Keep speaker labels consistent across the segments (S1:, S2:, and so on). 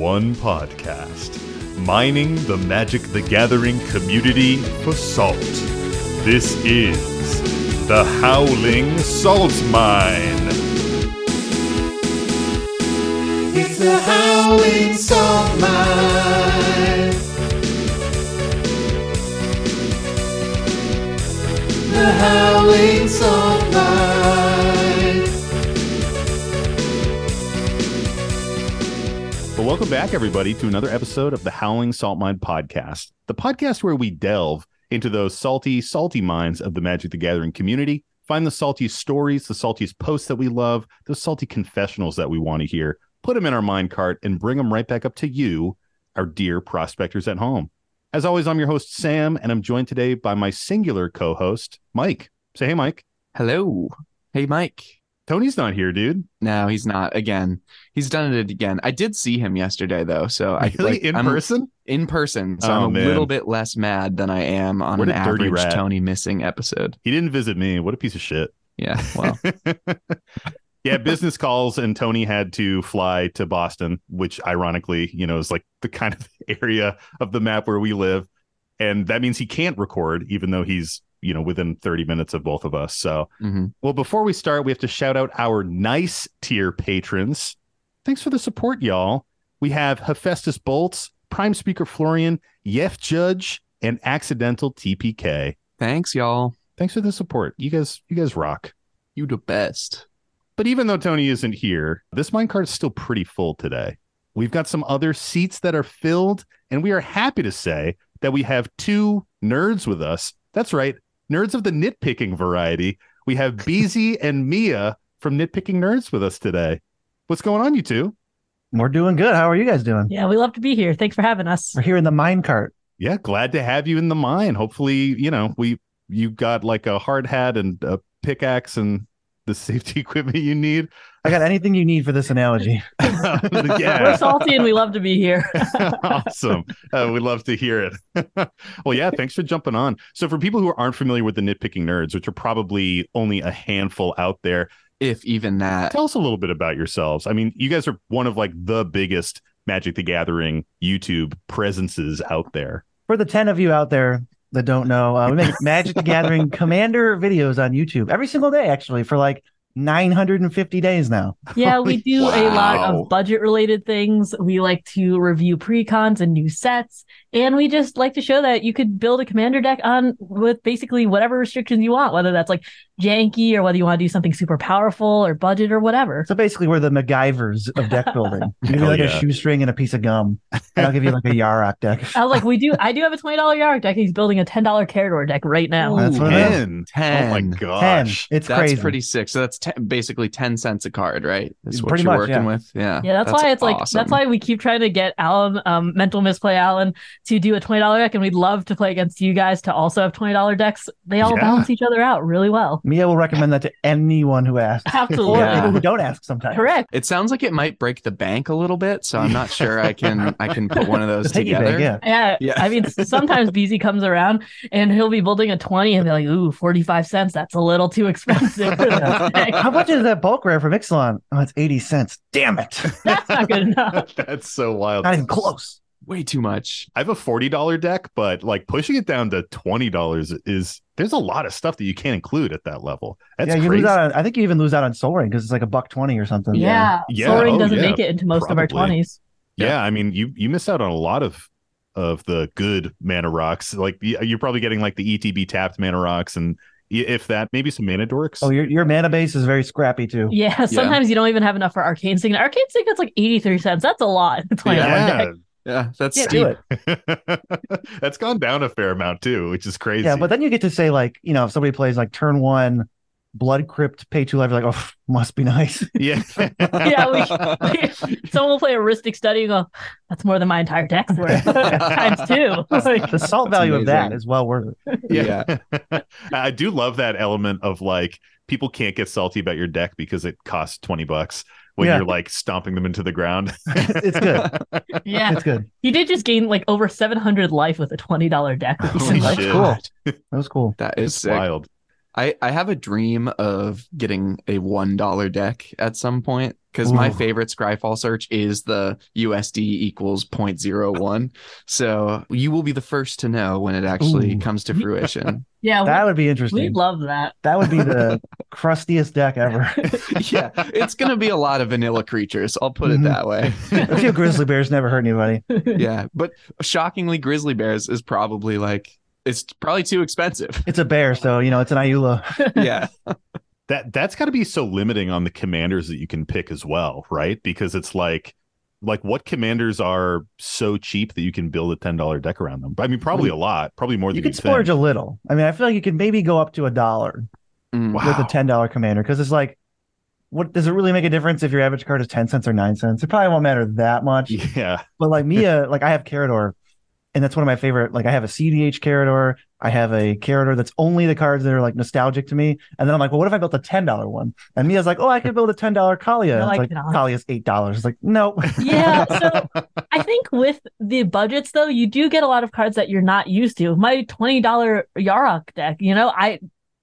S1: one podcast, mining the Magic the Gathering community for salt. This is the Howling Salt Mine.
S2: It's the Howling Salt Mine. The Howling Salt Mine.
S1: Welcome back, everybody, to another episode of the Howling Salt Mine podcast, the podcast where we delve into those salty, salty mines of the Magic the Gathering community, find the saltiest stories, the saltiest posts that we love, those salty confessionals that we want to hear, put them in our mine cart, and bring them right back up to you, our dear prospectors at home. As always, I'm your host, Sam, and I'm joined today by my singular co host, Mike. Say hey, Mike.
S3: Hello. Hey, Mike.
S1: Tony's not here, dude.
S3: No, he's not. Again, he's done it again. I did see him yesterday, though. So I
S1: Really?
S3: like,
S1: in
S3: I'm
S1: person?
S3: In person. So
S1: Oh,
S3: I'm a
S1: man.
S3: little bit less mad than I am on
S1: What
S3: an average. Tony missing episode.
S1: He didn't visit me. What a piece of shit.
S3: Yeah. Well,
S1: yeah, business calls, and Tony had to fly to Boston, which ironically, you know, is like the kind of area of the map where we live. And that means he can't record, even though he's, you know, within 30 minutes of both of us. So,
S3: mhm.
S1: well, before we start, we have to shout out our nice tier patrons. Thanks for the support, y'all. We have Hephaestus Bolts, Prime Speaker Florian, Yef Judge, and Accidental TPK.
S3: thanks, y'all.
S1: Thanks for the support. You guys, you guys rock.
S3: You the best.
S1: But even though Tony isn't here, this minecart is still pretty full today. We've got some other seats that are filled, and we are happy to say that we have two nerds with us. That's right, nerds of the nitpicking variety. We have Beezy and Mia from Nitpicking Nerds with us today. What's going on, you two?
S4: We're doing good. How are you guys doing?
S5: Yeah, we love to be here. Thanks for having us.
S4: We're here in the mine cart.
S1: Yeah, glad to have you in the mine. Hopefully, you know, we you got like a hard hat and a pickaxe and the safety equipment you need.
S4: I got anything you need for this analogy.
S1: yeah.
S5: We're salty and we love to be here.
S1: awesome. Uh, we'd love to hear it. well, yeah, thanks for jumping on. So, for people who aren't familiar with the nitpicking nerds, which are probably only a handful out there,
S3: If even that.
S1: tell us a little bit about yourselves. I mean, you guys are one of like the biggest Magic the Gathering YouTube presences out there.
S4: For the 10 of you out there that don't know, uh, we make Magic the Gathering Commander videos on YouTube every single day, actually, for like 950 days now.
S5: Yeah, we do a lot of budget related things. We like to review precons and new sets. And we just like to show that you could build a commander deck on with basically whatever restrictions you want, whether that's like janky or whether you want to do something super powerful or budget or whatever.
S4: So basically, we're the MacGyvers of deck building. You give me like
S1: yeah.
S4: a shoestring and a piece of gum, and I'll give you like a Yarok deck.
S5: I was like, we do. I do have a twenty dollar Yarok deck. He's building a ten dollar Carador deck right now.
S4: That's what it is.
S1: 10. Oh my
S3: 10.
S4: 10.
S1: gosh.
S4: It's
S3: That's
S4: crazy.
S3: pretty sick. So that's te- basically 10 cents a card, right? That's what
S4: Pretty
S3: you're
S4: much,
S3: working
S4: yeah.
S3: with. Yeah.
S5: Yeah, that's, why it's like that's why we keep trying to get Alan, um, mental misplay Alan, to do a twenty dollar deck, and we'd love to play against you guys to also have twenty dollar decks. They all
S1: Yeah.
S5: balance each other out really well.
S4: Mia will recommend that to anyone who asks, or
S5: Absolutely
S3: Yeah.
S4: people who don't ask sometimes.
S5: correct.
S3: It sounds like it might break the bank a little bit, so I'm not sure I can I can put one of those
S4: piggy
S3: together.
S4: bank, yeah.
S5: Yeah,
S3: Yeah.
S5: I mean sometimes BZ comes around and he'll be building a twenty and be like, "Ooh, forty five cents. That's a little too expensive for this.
S4: How much is that bulk rare from Ixalan? Oh, it's 80 cents. Damn it.
S5: That's not good enough."
S1: That's so wild.
S4: Not even close.
S3: Way too much.
S1: I have a $40 deck, but like pushing it down to $20 is there's a lot of stuff that you can't include at that level. That's
S4: yeah, you
S1: crazy.
S4: lose out on, I think you even lose out on Sol Ring because it's like a buck 20 or something.
S5: Yeah,
S1: Yeah,
S5: Sol oh, Ring
S1: oh,
S5: doesn't
S1: yeah,
S5: make it into most of our twenties.
S1: Yeah, I mean, you you miss out on a lot of of the good mana rocks. Like you're probably getting like the ETB tapped mana rocks, and if that, maybe some mana dorks.
S4: Oh, your, your mana base is very scrappy too.
S5: Yeah, sometimes you don't even have enough for Arcane Signet. Arcane Signet's like eighty three cents. That's a lot. Twenty dollar deck.
S1: yeah,
S3: Yeah, that's
S4: Can't
S3: steep.
S4: do it.
S1: that's gone down a fair amount too, which is crazy.
S4: Yeah, but then you get to say like, you know, if somebody plays like turn one, Blood Crypt, pay two life, like, oh, must be nice.
S1: yeah,
S5: Yeah, we, someone will play a Rhystic Study and go, "That's more than my entire deck's worth times two. Like,
S4: The salt
S3: That's
S4: value of that is well worth it.
S3: yeah.
S1: I do love that element of like people can't get salty about your deck because it costs twenty bucks when
S4: Yeah.
S1: you're like stomping them into the ground.
S4: it's good.
S5: yeah,
S4: It's good.
S5: he did just gain like over seven hundred life with a twenty dollar deck.
S1: Holy
S4: That's
S1: shit.
S4: cool. That was cool.
S3: That is sick.
S1: wild.
S3: I, I have a dream of getting a one dollar deck at some point because my favorite Scryfall search is the USD equals 0.01. So you will be the first to know when it actually
S4: Ooh.
S3: comes to fruition.
S5: Yeah,
S4: That
S5: we,
S4: would be interesting.
S5: we
S4: interesting.
S5: love that.
S4: That would be the crustiest deck ever.
S3: yeah, it's gonna be a lot of vanilla creatures. I'll put
S4: Mhm.
S3: it that way.
S4: A few grizzly bears never hurt anybody.
S3: yeah, but shockingly, grizzly bears is probably like it's probably too expensive.
S4: It's a bear, so you know it's an Ayula.
S3: yeah,
S1: that that's got to be so limiting on the commanders that you can pick as well, right? Because it's like like what commanders are so cheap that you can build a ten dollar deck around them? I mean, probably a lot, probably more than
S4: You
S1: than
S4: could
S1: you'd
S4: splurge a little. I mean, I feel like you could maybe go up to a dollar
S3: Mm.
S1: Wow.
S4: with a ten dollar commander because it's like, what does it really make a difference if your average card is ten cents or nine cents? It probably won't matter that much.
S1: Yeah,
S4: But like Mia, like I have Carador, and that's one of my favorite. Like I have a CDH Carador, I have a Carador that's only the cards that are like nostalgic to me. And then I'm like, well, what if I built a ten dollar one? And Mia's like, oh, I could build a ten dollar Kaalia.
S5: I
S4: It's
S5: like
S4: like. Kaalia's eight dollars. It's like, no.
S5: Yeah, so I think with the budgets though, you do get a lot of cards that you're not used to. My twenty dollar Yarok deck, you know, I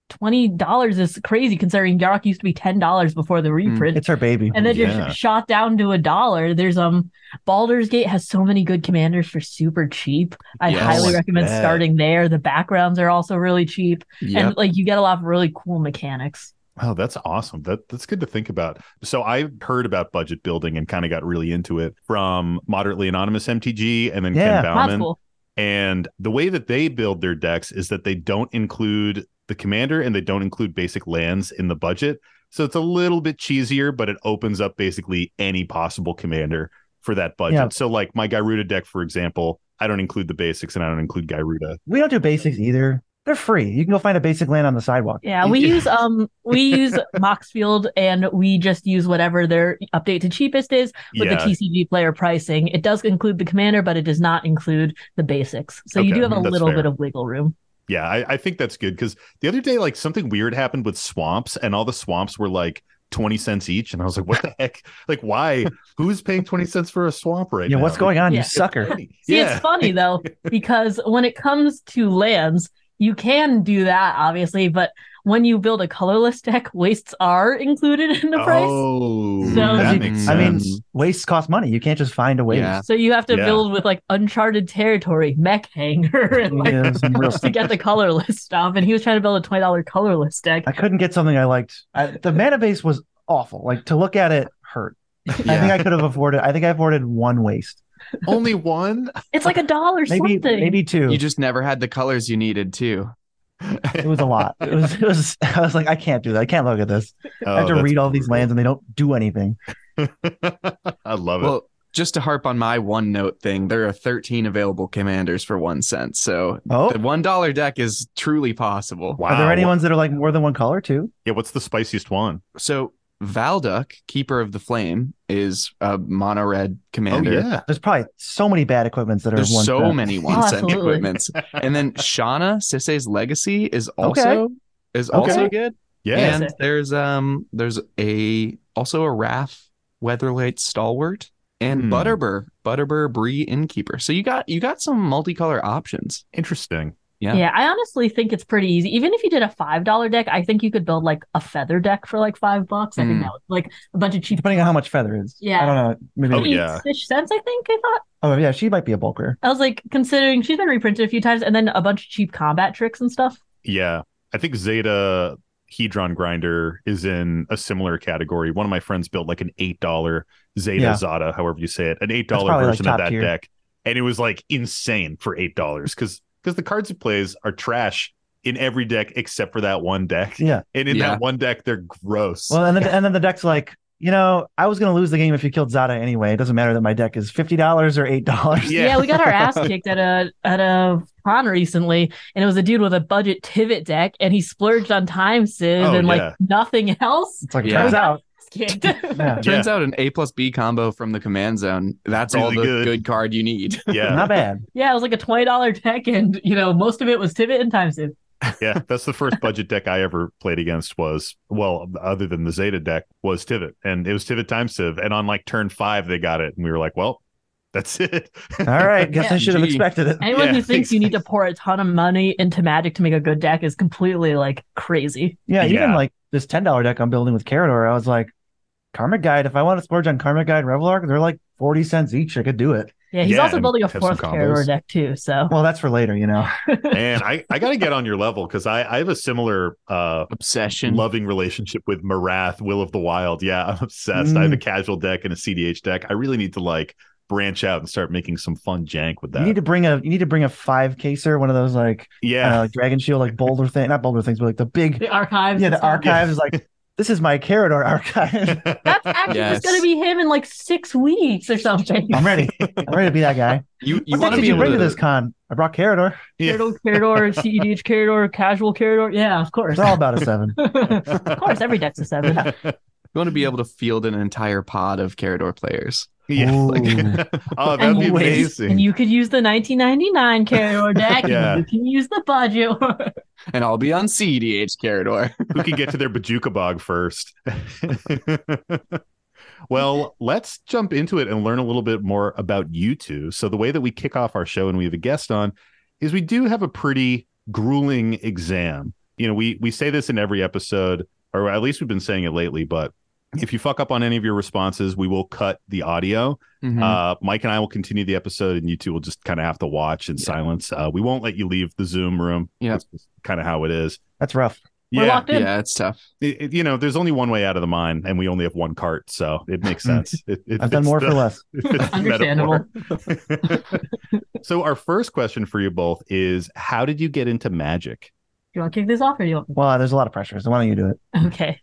S5: twenty dollars is crazy considering Yarok used to be ten dollars before the reprint.
S4: it's her baby.
S5: and then
S1: Yeah.
S5: you're shot down to a dollar. There's um Baldur's Gate has so many good commanders for super cheap. I
S3: Yes.
S5: highly recommend
S1: bet.
S5: starting there. The backgrounds are also really cheap.
S3: Yep.
S5: And like you get a lot of really cool mechanics.
S1: Oh, that's awesome. That that's good to think about. So I heard about budget building and kind of got really into it from moderately anonymous MTG and then
S4: Yeah.
S1: Ken
S5: That's
S1: Bauman.
S5: cool.
S1: And the way that they build their decks is that they don't include the commander and they don't include basic lands in the budget. So it's a little bit cheesier, but it opens up basically any possible commander for that budget.
S4: Yeah.
S1: So like my Gyruda deck, for example, I don't include the basics and I don't include Gyruda.
S4: we don't do basics either. They're free. You can go find a basic land on the sidewalk.
S5: Yeah, we use um we use Moxfield and we just use whatever their update to cheapest is with
S1: yeah.
S5: the TCG player pricing. It does include the commander, but it does not include the basics. So you do have a little
S1: fair.
S5: bit of wiggle room.
S1: Yeah, I, I think that's good because the other day, like something weird happened with swamps, and all the swamps were like 20 cents each. And I was like, what the heck? Like, why? Who's paying 20 cents for a swamp right
S4: Yeah,
S1: now?
S4: what's going on,
S5: Yeah.
S4: you sucker?
S1: Funny.
S5: See,
S1: yeah.
S5: it's funny though, because when it comes to lands, you can do that, obviously, but when you build a colorless deck, wastes are included in the price.
S1: Oh,
S5: So-
S1: that makes sense.
S4: I mean, wastes cost money. You can't just find a waste.
S3: Yeah.
S5: So you have to
S1: Yeah.
S5: build with like uncharted territory, mech hangar, and like
S4: Yeah, real
S5: to get the colorless stuff. And he was trying to build a twenty dollar colorless deck.
S4: I couldn't get something I liked. I, the mana base was awful. Like to look at it hurt. I think I could have afforded. I think I afforded one waste,
S1: only one.
S5: It's like a dollar
S4: maybe
S5: something.
S4: maybe two.
S3: You just never had the colors you needed too.
S4: It was a lot. It was. It was. I was like, I can't do that. I can't look at this. I have
S1: Oh,
S4: to read all these
S1: brutal.
S4: lands and they don't do anything.
S1: I love it.
S3: Well, just to harp on my one note thing, there are 13 available commanders for one cent. So
S4: Oh,
S3: the one dollar deck is truly possible.
S1: wow.
S4: are there any ones that are like more than one color too?
S1: Yeah, what's the spiciest one?
S3: So Valduk, Keeper of the Flame, is a mono red commander.
S1: Oh yeah.
S4: There's probably so many bad equipments that are one.
S3: so
S4: cent.
S3: many one cent
S5: Absolutely.
S3: equipments. And then Shanna, Sisay's Legacy is
S4: Okay.
S3: also is
S4: Okay.
S3: also good.
S1: Yeah.
S5: Yeah.
S3: And there's um there's a also a Raff Weatherlight Stalwart and
S1: Hmm.
S3: Butterbur Butterbur Bree Innkeeper. So you got you got some multicolor options.
S1: Interesting.
S3: Yeah.
S5: Yeah, I honestly think it's pretty easy. Even if you did a five dollar deck, I think you could build like a feather deck for like five bucks. I think
S3: Mm.
S5: that was like a bunch of cheap.
S4: Depending on how much feather is.
S5: Yeah.
S4: I don't know. Maybe.
S1: Oh, yeah.
S5: Ish cents, I think. I thought.
S4: Oh yeah, she might be a bulker.
S5: I was like considering she's been reprinted a few times, and then a bunch of cheap combat tricks and stuff.
S1: Yeah. I think Zeta Hedron Grinder is in a similar category. One of my friends built like an $8 Zeta
S4: Yeah.
S1: Zata, however you say it, an $8
S4: probably, like,
S1: version of that
S4: tier.
S1: deck. And it was like insane for $8 because because the cards he plays are trash in every deck except for that one deck.
S4: Yeah.
S1: And in
S3: Yeah.
S1: that one deck, they're gross.
S4: Well, and then and then the deck's like, you know, I was gonna lose the game if you killed Zada anyway. It doesn't matter that my deck is fifty dollars or eight dollars.
S1: Yeah.
S5: we got our ass kicked at a at a con recently, and it was a dude with a budget Tivit deck, and he splurged on time sieve
S1: Oh,
S5: and
S1: yeah.
S5: like nothing else.
S4: It's like
S3: Yeah.
S4: turns out.
S5: Kicked.
S4: Yeah.
S3: Turns out an A plus B combo from the command zone. That's all the
S1: good.
S3: good. card you need.
S1: yeah.
S4: Not bad.
S5: yeah, it was like a twenty dollar deck, and you know most of it was Tivit and time sieve.
S1: yeah, that's the first budget deck I ever played against was well, other than the Zeta deck, was Tivit. And it was Tivit time Sieve. And on like turn five, they got it. And we were like, well, That's it.
S4: All right, guess I should have expected it.
S5: Anyone
S1: Yeah,
S5: who thinks you need to pour a ton of money into Magic to make a good deck is completely like crazy.
S4: Yeah,
S1: Yeah.
S4: even like this ten dollar deck I'm building with Carador, I was like, Karmic Guide. If I want to splurge on Karmic Guide, Revelark, they're like forty cents each. I could do it.
S5: Yeah, he's
S1: Yeah,
S5: also building a fourth
S1: combos.
S5: Carrier deck too. So
S4: Well, that's for later, you know.
S1: and I, I got to get on your level because I, I have a similar uh,
S3: Obsession.
S1: loving relationship with Marath, Will of the Wild. Yeah, I'm obsessed. I have a
S4: Mm.
S1: casual deck and a CDH deck. I really need to like branch out and start making some fun jank with that.
S4: You need to bring a you need to bring a five caser, one of those like
S1: yeah.
S4: uh, like Dragon Shield, like Boulder thing, not Boulder things, but like the big
S5: the archives.
S4: yeah, the
S5: stuff.
S4: archive is like this is my Carador archive.
S5: That's actually
S3: Yes.
S5: just gonna be him in like six weeks or something.
S4: I'm ready. I'm ready to be that guy.
S3: You you
S4: What
S3: want
S4: deck
S3: to
S4: did
S3: be
S4: you bring
S3: to
S4: to this con? I brought Carador.
S1: Yeah.
S5: Carador, Carador, CEDH Carador, casual Carador. Yeah, of course.
S4: It's all about a seven.
S5: of course, every deck's a seven.
S3: you want to be able to field an entire pod of Carador players.
S1: yeah.
S4: Ooh.
S1: oh, that'd
S5: And
S1: be
S5: you-
S1: amazing.
S5: And you could use the 1999 Carador deck.
S1: Yeah.
S5: And you can use the budget.
S3: And I'll be on CDH Carador.
S1: Who can get to their Bojuka Bog first? well, let's jump into it and learn a little bit more about you two. So, the way that we kick off our show and we have a guest on is we do have a pretty grueling exam. You know, we we say this in every episode, or at least we've been saying it lately, but if you fuck up on any of your responses, we will cut the audio.
S3: Mhm.
S1: Uh, Mike and I will continue the episode, and you two will just kind of have to watch in silence. Uh, we won't let you leave the Zoom room.
S3: Yeah.
S1: That's kind of how it is.
S4: That's rough.
S5: We're
S1: yeah,
S5: locked in.
S3: yeah, it's tough.
S1: it, it- you know, there's only one way out of the mine, and we only have one cart, so it makes sense. It, it
S4: I've done more
S1: the-
S4: for less.
S1: it fits the
S5: Understandable.
S1: so, our first question for you both is: How did you get into magic?
S5: you want to kick this off or do you want
S4: Well, there's a lot of pressure, so why don't you do it?
S5: Okay.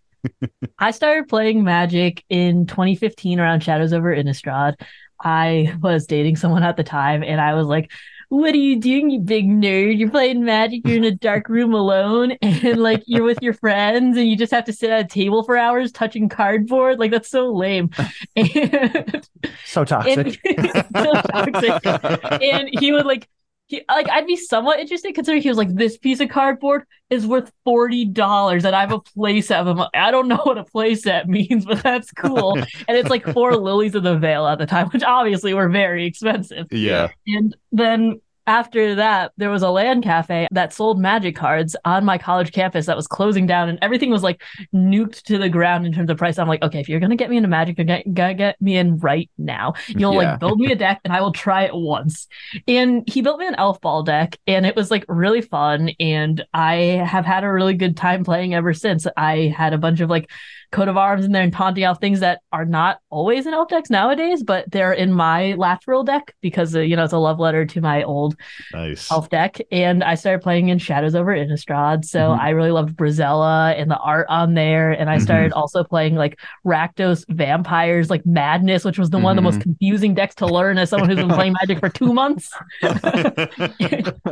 S5: I started playing Magic in 2015 around Shadows over Innistrad. I was dating someone at the time, and I was like, "What are you doing, you big nerd? You're playing Magic. You're in a dark room alone, and like you're with your friends, and you just have to sit at a table for hours touching cardboard. Like that's so lame." And
S4: So
S5: and, so toxic. and he would like he, like I'd be somewhat interested considering he was like this piece of cardboard is worth forty dollars and I have a playset of him. I don't know what a playset means, but that's cool. and it's like four lilies of the veil at the time, which obviously were very expensive.
S1: Yeah,
S5: And then after that, there was a land cafe that sold magic cards on my college campus that was closing down, and everything was like nuked to the ground in terms of price. I'm like, okay, if you're gonna get me into magic, you're gonna, get me in right now. Mm, You'll
S3: Yeah.
S5: like build me a deck, and I will try it once. And he built me an elf ball deck, and it was like really fun. And I have had a really good time playing ever since. I had a bunch of like coat of arms in there and taunting out things that are not always in elf decks nowadays, but they're in my Lathril deck because uh, you know it's a love letter to my old
S1: nice.
S5: elf deck. And I started playing in Shadows over Innistrad, so
S3: Mhm.
S5: I really loved Brisela and the art on there. And I started also playing like Rakdos Vampires, like Madness, which was the one of the most confusing decks to learn as someone who's been playing Magic for two months.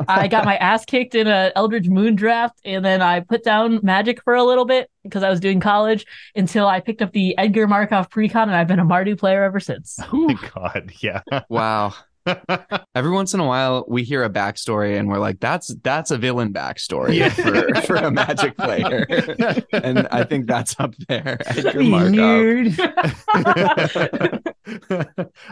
S5: I got my ass kicked in a Eldritch Moon draft, and then I put down Magic for a little bit because I was doing college until I picked up the Edgar Markov Precon, and I've been a Mardu player ever since.
S1: oh my god, yeah.
S3: Wow. Every once in a while, we hear a backstory and we're like, "That's that's a villain backstory
S1: Yeah.
S3: for, for a Magic player," and I think that's up there. Edgar
S4: You
S3: Markov.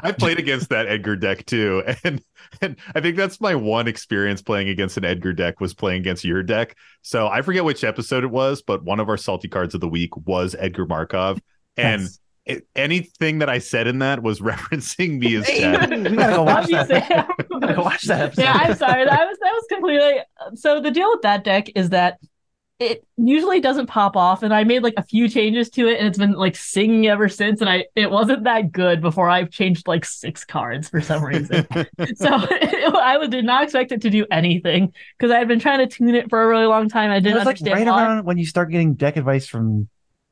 S1: I played against that Edgar deck too, and and I think that's my one experience playing against an Edgar deck was playing against your deck. So I forget which episode it was, but one of our salty cards of the week was Edgar Markov, and
S4: Nice.
S1: It, anything that I said in that was referencing me as
S4: Hey,
S1: Chad.
S4: we gotta go watch that. Gotta go watch that episode.
S5: yeah, I'm sorry. That was that was completely. So the deal with that deck is that it usually doesn't pop off, and I made like a few changes to it, and it's been like singing ever since. And I it wasn't that good before I've changed like six cards for some reason. so I was- did not expect it to do anything because I had been trying to tune it for a really long time. I didn't
S4: was like
S5: understand
S4: right
S5: why.
S4: around when you start getting deck advice from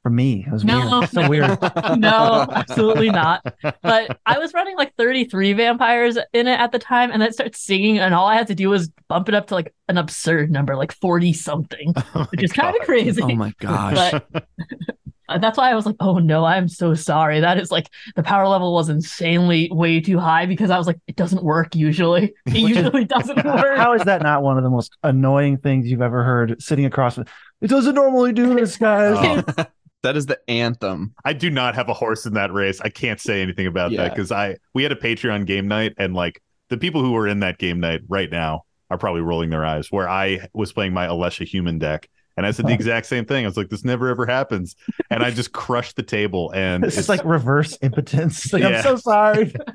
S4: from me. It was
S5: No.
S4: weird. So weird.
S5: no, absolutely not. But I was running like 33 vampires in it at the time, and then it started singing, and all I had to do was bump it up to like an absurd number, like 40 something,
S1: Oh
S5: which is kind of crazy.
S3: Oh my gosh!
S5: But that's why I was like, oh no, I'm so sorry. That is like the power level was insanely way too high because I was like, it doesn't work usually. It usually doesn't work.
S4: How is that not one of the most annoying things you've ever heard sitting across? It doesn't normally do this, guys.
S1: Oh.
S3: That is the anthem.
S1: I do not have a horse in that race. I can't say anything about that because I we had a Patreon game night and like the people who were in that game night right now are probably rolling their eyes. Where I was playing my Alesha human deck and I said the exact same thing. I was like, this never ever happens, and I just crushed the table. And
S4: This is like reverse impotence. Like,
S1: Yeah.
S4: I'm so sorry.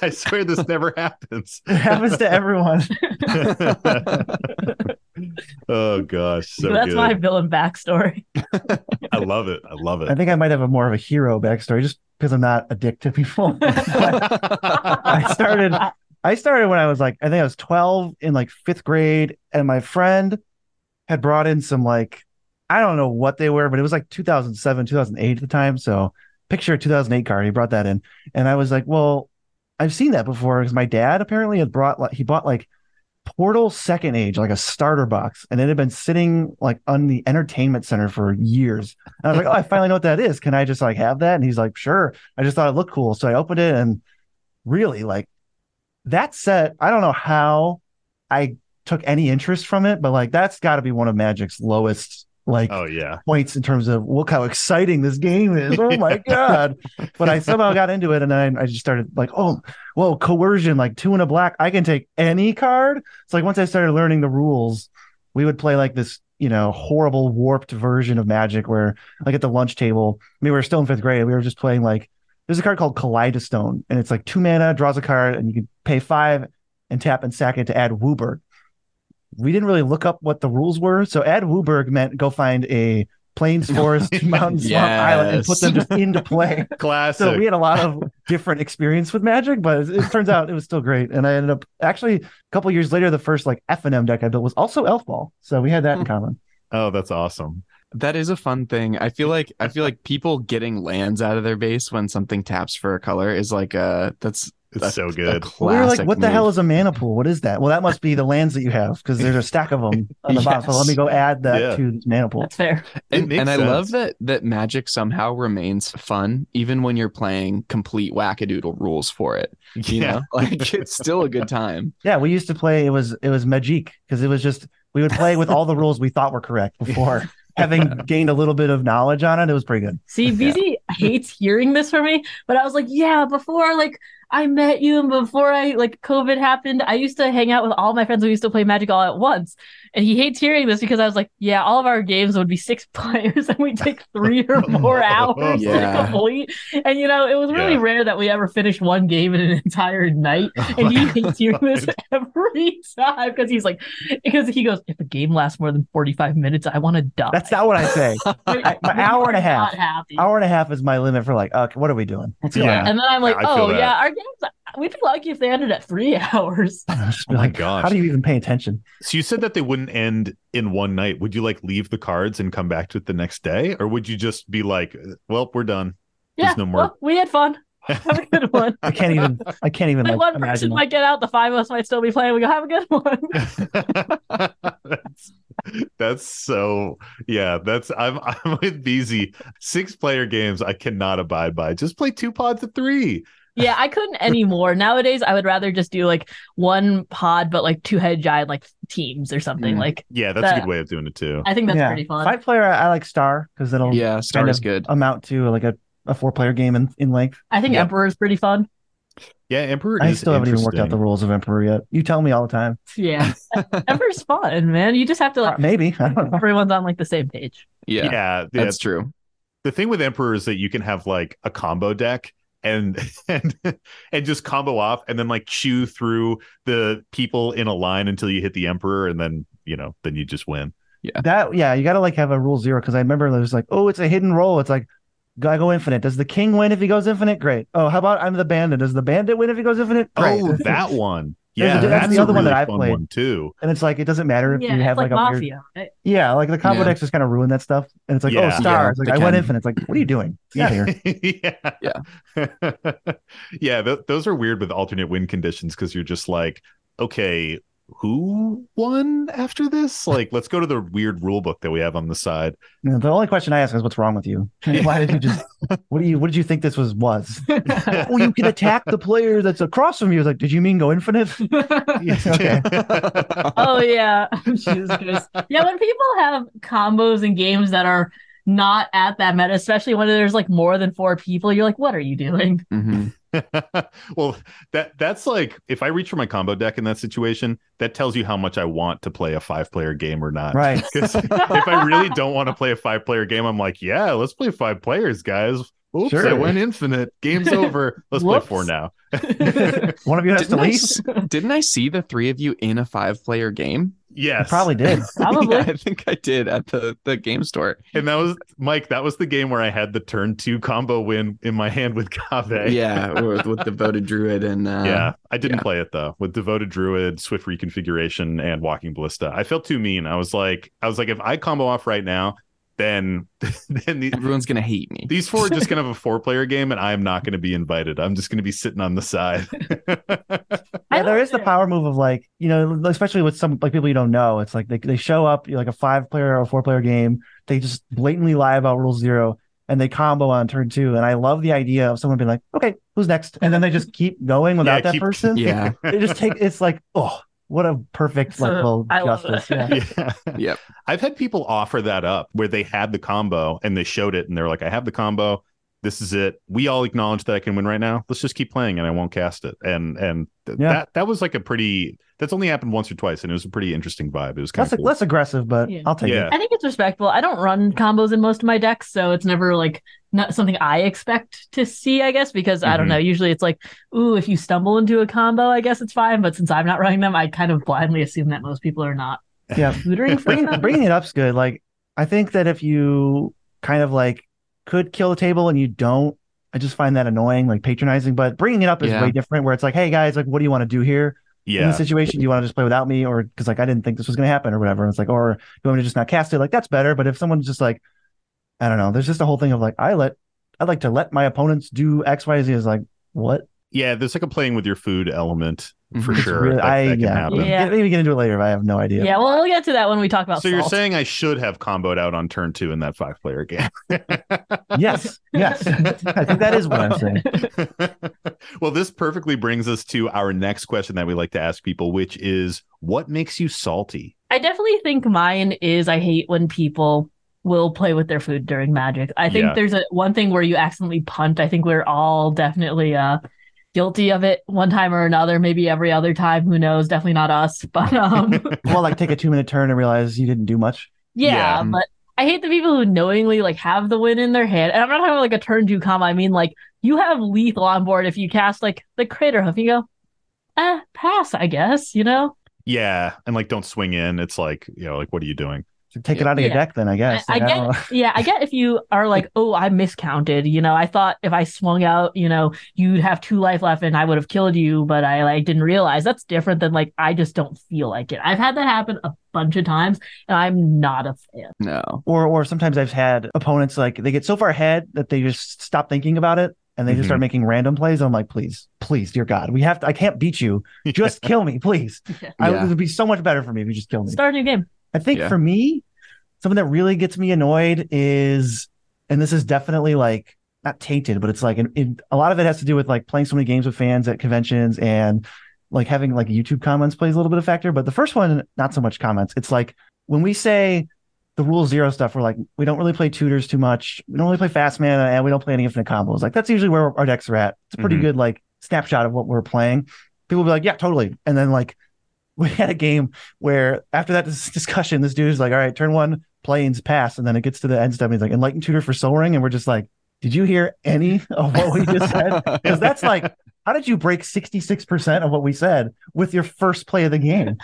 S1: I swear this never happens.
S4: It happens to everyone.
S1: oh gosh, so
S5: That's
S1: good.
S5: my villain backstory.
S1: I love it. I love it.
S4: I think I might have a more of a hero backstory just because I'm not a dick to people. I started I started when I was like I think I was 12 in like 5th grade and my friend had brought in some like I don't know what they were but it was like 2007 2008 at the time so picture a 2008 card he brought that in and I was like well I've seen that before because my dad apparently had brought like he bought like Portal Second Age like a starter box and it had been sitting like on the entertainment center for years. And I was like oh I finally know what that is. Can I just like have that? And he's like sure. I just thought it looked cool. So I opened it and really like that set i don't know how i took any interest from it but like that's got to be one of magic's lowest like
S1: Oh yeah.
S4: points in terms of look how exciting this game is. Oh my god. But i somehow got into it and then i just started like oh whoa coercion like two and a black. I can take any card. It's like once i started learning the rules we would play like this you know horrible warped version of magic where like at the lunch table I mean, we were still in fifth grade we were just playing like there's a card called Kaleidostone, and it's like two mana, draws a card, and you can pay five and tap and sack it to add WUBRG. We didn't really look up what the rules were, so add WUBRG meant go find a plains forest, mountain swamp island, and put them just into play.
S1: Classic.
S4: So we had a lot of different experience with Magic, but it, it turns out it was still great. And I ended up actually a couple years later, the first like F and M deck I built was also Elf Ball, so we had that in hmm. common.
S1: oh, that's awesome.
S3: That is a fun thing. I feel like I feel like people getting lands out of their base when something taps for a color is like a that's
S1: It's
S3: a-
S1: so good.
S4: we were like, "What the hell is a mana pool? What is that?" Well, that must be the lands that you have because there's a stack of them on the bottom. So let me go add that
S1: Yeah.
S4: to this mana pool.
S5: That's fair.
S3: And, and I love that that magic somehow remains fun even when you're playing complete wackadoodle rules for it. You
S1: Yeah.
S3: know, like it's still a good time.
S4: Yeah, we used to play. It was it was Magic because it was just we would play with all the rules we thought were correct before having gained a little bit of knowledge on it. It was pretty good.
S5: See, BZ hates hearing this from me, but I was like, yeah, before like I met you and before I like COVID happened, I used to hang out with all my friends. We used to play Magic all at once. And he hates hearing this because I was like, yeah, all of our games would be six players and we take three or more hours
S3: Yeah.
S5: to complete. And you know, it was really
S1: Yeah.
S5: rare that we ever finished one game in an entire night. Oh and he hates hearing this every time because he's like, because he goes, if a game lasts more than 45 minutes, I want to die.
S4: That's not what I say. I- my hour and a half. Hour and a half is my limit for like, okay, what are we doing? Let's go.
S1: Yeah.
S5: And then I'm like,
S1: I
S5: oh yeah, our games. We'd be lucky if they ended at three hours.
S1: Oh my
S4: like,
S1: gosh.
S4: How do you even pay attention?
S1: So you said that they wouldn't end in one night. Would you like leave the cards and come back to it the next day, or would you just be like, "Well, we're done."
S5: Yeah,
S1: There's no more.
S5: well, we had fun. Have a good one.
S4: I can't even. I can't even
S5: Like
S4: like,
S5: one person
S4: imagine.
S5: might get out, the five of us might still be playing. We go, have a good one.
S1: that's, that's so yeah. That's I'm I'm with BZ. Six player games I cannot abide by. Just play two pods of three.
S5: Yeah, I couldn't anymore. Nowadays, I would rather just do like one pod, but like two head giant like teams or something.
S3: Mm.
S5: Like
S1: Yeah, that's a good way of doing it too.
S5: I think that's
S4: yeah.
S5: pretty fun.
S4: Five player, I, I like Star because it'll
S3: Yeah, Star
S4: kind
S3: is
S4: of
S3: good.
S4: amount to like a, a four player game in, in length.
S5: I think
S1: Yeah.
S5: Emperor is pretty fun.
S1: Yeah, Emperor.
S4: I
S1: is
S4: still haven't even worked out the rules of Emperor yet. You tell me all the time.
S5: Yeah, Emperor's fun, man. You just have to
S4: Uh,
S5: like
S4: maybe. I don't know.
S5: everyone's on like the same page.
S3: Yeah,
S1: Yeah, yeah,
S3: that's true.
S1: the thing with Emperor is that you can have like a combo deck and and and just combo off and then like chew through the people in a line until you hit the Emperor and then you know then you just win. Yeah.
S4: That yeah, you got to like have a rule zero because I remember there's like, oh, it's a hidden roll. It's like, gotta go infinite. Does the king win if he goes infinite? Great. Oh, how about I'm the bandit? Does the bandit win if he goes infinite? Oh, Great.
S1: Oh, that one.
S4: There's
S1: Yeah,
S4: that's
S1: that's
S4: the
S1: a
S4: other one that I
S1: fun
S4: played.
S1: one too.
S4: and it's like it doesn't matter if
S5: Yeah,
S4: you have
S5: like,
S4: like, a weird,
S5: Mafia. right?
S4: yeah, like the combo
S1: Yeah.
S4: decks just kind of ruin that stuff. And it's like, oh,
S1: Yeah.
S4: oh, stars.
S3: Yeah,
S4: like
S3: they
S4: I went
S3: can.
S4: infinite. It's like, what are you doing? Get here.
S1: yeah. Yeah. yeah, th- those are weird with alternate win conditions because you're just like, okay, who won after this? Like, let's go to the weird rule book that we have on the side.
S4: You the only question I ask is, what's wrong with you? Why did you just? What do you? What did you think this was? Was? oh, you can attack the player that's across from you. It's like, did you mean go infinite? Okay.
S5: oh yeah, Yeah, when people have combos in games that are not at that meta, especially when there's like more than four people. You're like, what are you doing?
S3: Mhm.
S1: well, that that's like if I reach for my combo deck in that situation, that tells you how much I want to play a five player game or not.
S4: Right.
S1: Because if I really don't want to play a five player game, I'm like, yeah, let's play five players, guys. Oops,
S4: Sure.
S1: I went infinite. Game's over. Let's play four now.
S4: One of you has to
S3: Didn't I,
S4: leave.
S3: s- didn't I see the three of you in a five player game?
S4: You
S1: yes,
S4: probably did.
S5: Probably.
S3: Yeah, I think I did at the, the game store.
S1: And that was Mike. That was the game where I had the turn two combo win in my hand with Kave.
S3: Yeah, with, with devoted druid and uh,
S1: yeah, I didn't
S3: yeah.
S1: play it though. With devoted druid, swift reconfiguration, and walking ballista, I felt too mean. I was like, I was like, if I combo off right now, then then the,
S3: everyone's gonna hate me.
S1: these four are just gonna have a four player game, and I'm not gonna be invited. I'm just gonna be sitting on the side.
S5: I
S4: Yeah, there the power move of like, you know, especially with some like people you don't know. It's like they, they show up like a five player or four player game. They just blatantly lie about rule zero and they combo on turn two. And I love the idea of someone being like, okay, who's next? And then they just keep going without
S1: Yeah,
S4: that
S1: keep-
S4: person.
S3: Yeah.
S4: They just take it's like, oh, what a perfect like
S5: So,
S4: little justice. Yeah.
S1: yeah.
S3: Yep.
S1: I've had people offer that up where they had the combo and they showed it and they're like, I have the combo. This is it. We all acknowledge that I can win right now. Let's just keep playing and I won't cast it. And and th-
S4: Yeah.
S1: that that was like a pretty that's only happened once or twice and it was a pretty interesting vibe. It was kind
S4: Less,
S1: of cool.
S4: less aggressive, but
S5: Yeah.
S4: I'll take
S1: Yeah.
S4: it.
S5: I think it's respectful. I don't run combos in most of my decks, so it's never like not something I expect to see, I guess, because I don't
S1: Mhm.
S5: know. Usually it's like, ooh, if you stumble into a combo, I guess it's fine. But since I'm not running them, I kind of blindly assume that most people are not
S4: Yeah.
S5: tutoring for
S4: bringing, bringing it up's good. Like, I think that if you kind of like could kill the table and you don't, I just find that annoying, like patronizing. But bringing it up is
S3: Yeah.
S4: way different. Where it's like, hey guys, like, what do you want to do here
S1: Yeah.
S4: in the situation? Do you want to just play without me, or because like I didn't think this was going to happen, or whatever? And it's like, or do you want me to just not cast it? Like that's better. But if someone's just like, I don't know, there's just a whole thing of like, I let, I like to let my opponents do X, Y, Z. Is like, what?
S1: Yeah, there's like a playing with your food element for.
S3: It's
S1: sure.
S4: really-
S1: that,
S4: I-
S1: that can
S4: yeah.
S1: happen.
S5: Yeah.
S4: Maybe get into it later. If I have no idea.
S5: Yeah, well, we'll get to that when we talk about
S1: So you're saying I should have comboed out on turn two in that five player game.
S4: Yes. Yes. I think that is what I'm saying.
S1: well, this perfectly brings us to our next question that we like to ask people, which is what makes you salty?
S5: I definitely think mine is I hate when people will play with their food during magic. I think
S1: Yeah.
S5: there's a one thing where you accidentally punt. I think we're all definitely uh guilty of it one time or another, maybe every other time, who knows, definitely not us. But um
S4: well, like take a two minute turn and realize you didn't do much.
S5: yeah,
S1: Yeah.
S5: but I hate the people who knowingly like have the win in their hand. And I'm not talking about like a turn two combo. I mean like you have lethal on board if you cast like the craterhoof, you go, eh, pass, I guess, you know?
S1: yeah, and like don't swing in. It's like, you know, like what are you doing?
S4: So take it out of your deck, then I guess.
S5: I, I get,
S4: know.
S5: yeah, I get if you are like, oh, I miscounted. You know, I thought if I swung out, you know, you'd have two life left and I would have killed you, but I like didn't realize. That's different than like I just don't feel like it. I've had that happen a bunch of times, and I'm not a fan.
S3: No.
S4: Or or sometimes I've had opponents like they get so far ahead that they just stop thinking about it and they just
S1: Mhm.
S4: start making random plays. I'm like, please, please, dear God, we have to. I can't beat you. Just kill me, please. I,
S3: Yeah.
S4: it would be so much better for me if you just kill me.
S5: Start a new game.
S4: I think
S3: Yeah.
S4: for me, something that really gets me annoyed is, and this is definitely like not tainted, but it's like in, in, a lot of it has to do with like playing so many games with fans at conventions and like having like YouTube comments plays a little bit of factor. But the first one, not so much comments. It's like when we say the rule zero stuff, we're like, we don't really play tutors too much. We don't really play fast mana and we don't play any infinite combos. Like that's usually where our decks are at. It's a pretty
S1: Mhm.
S4: good like snapshot of what we're playing. People will be like, yeah, totally. And then like we had a game where after that discussion, this dude's like, all right, turn one, planes pass. And then it gets to the end step. And he's like, enlightened tutor for sol ring. And we're just like, did you hear any of what we just said? Because that's like, how did you break 66% of what we said with your first play of the game?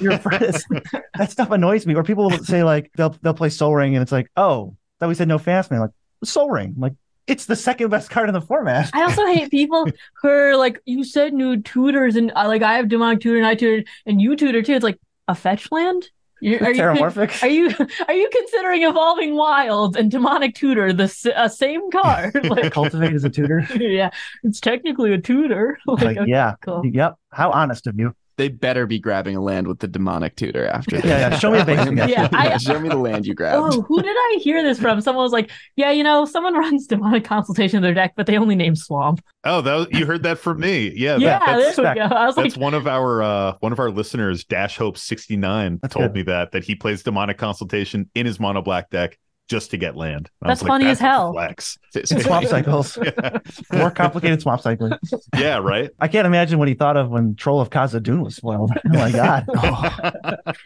S4: Your first, that stuff annoys me. Or people will say like, they'll, they'll play sol ring and it's like, oh, that we said no fast man. Like, sol ring. Like, it's the second best card in the format.
S5: I also hate people who are like, you said new tutors, and uh, like I have demonic tutor and I tutor, and you tutor too. It's like a fetch land. You- Are you,
S4: Terramorphic.
S5: are you are you considering evolving wilds and demonic tutor the uh, same card? Like,
S4: Cultivate as a tutor.
S5: yeah, it's technically a tutor. Like,
S4: Like,
S5: okay,
S4: yeah.
S5: cool.
S4: Yep. How honest of you.
S3: They better be grabbing a land with the demonic tutor after
S4: Yeah, yeah, show me a basic deck.
S5: Yeah, I-
S3: show me the land you grabbed.
S5: Oh, who did I hear this from? Someone was like, "Yeah, you know, someone runs demonic consultation in their deck, but they only name swamp."
S1: Oh, that was, you heard that from me. Yeah, that-
S5: Yeah,
S1: that's,
S5: there we go. I was like,
S1: one of our uh one of our listeners, Dash Hope 69, told
S4: good.
S1: me that that he plays demonic consultation in his mono black deck just to get land. And
S5: That's
S1: was like,
S5: funny as hell.
S1: Flex.
S4: swamp cycles, more complicated swamp cycling.
S1: yeah, right.
S4: I can't imagine what he thought of when Troll of Khazad-dûm was spoiled. Oh my god! Oh.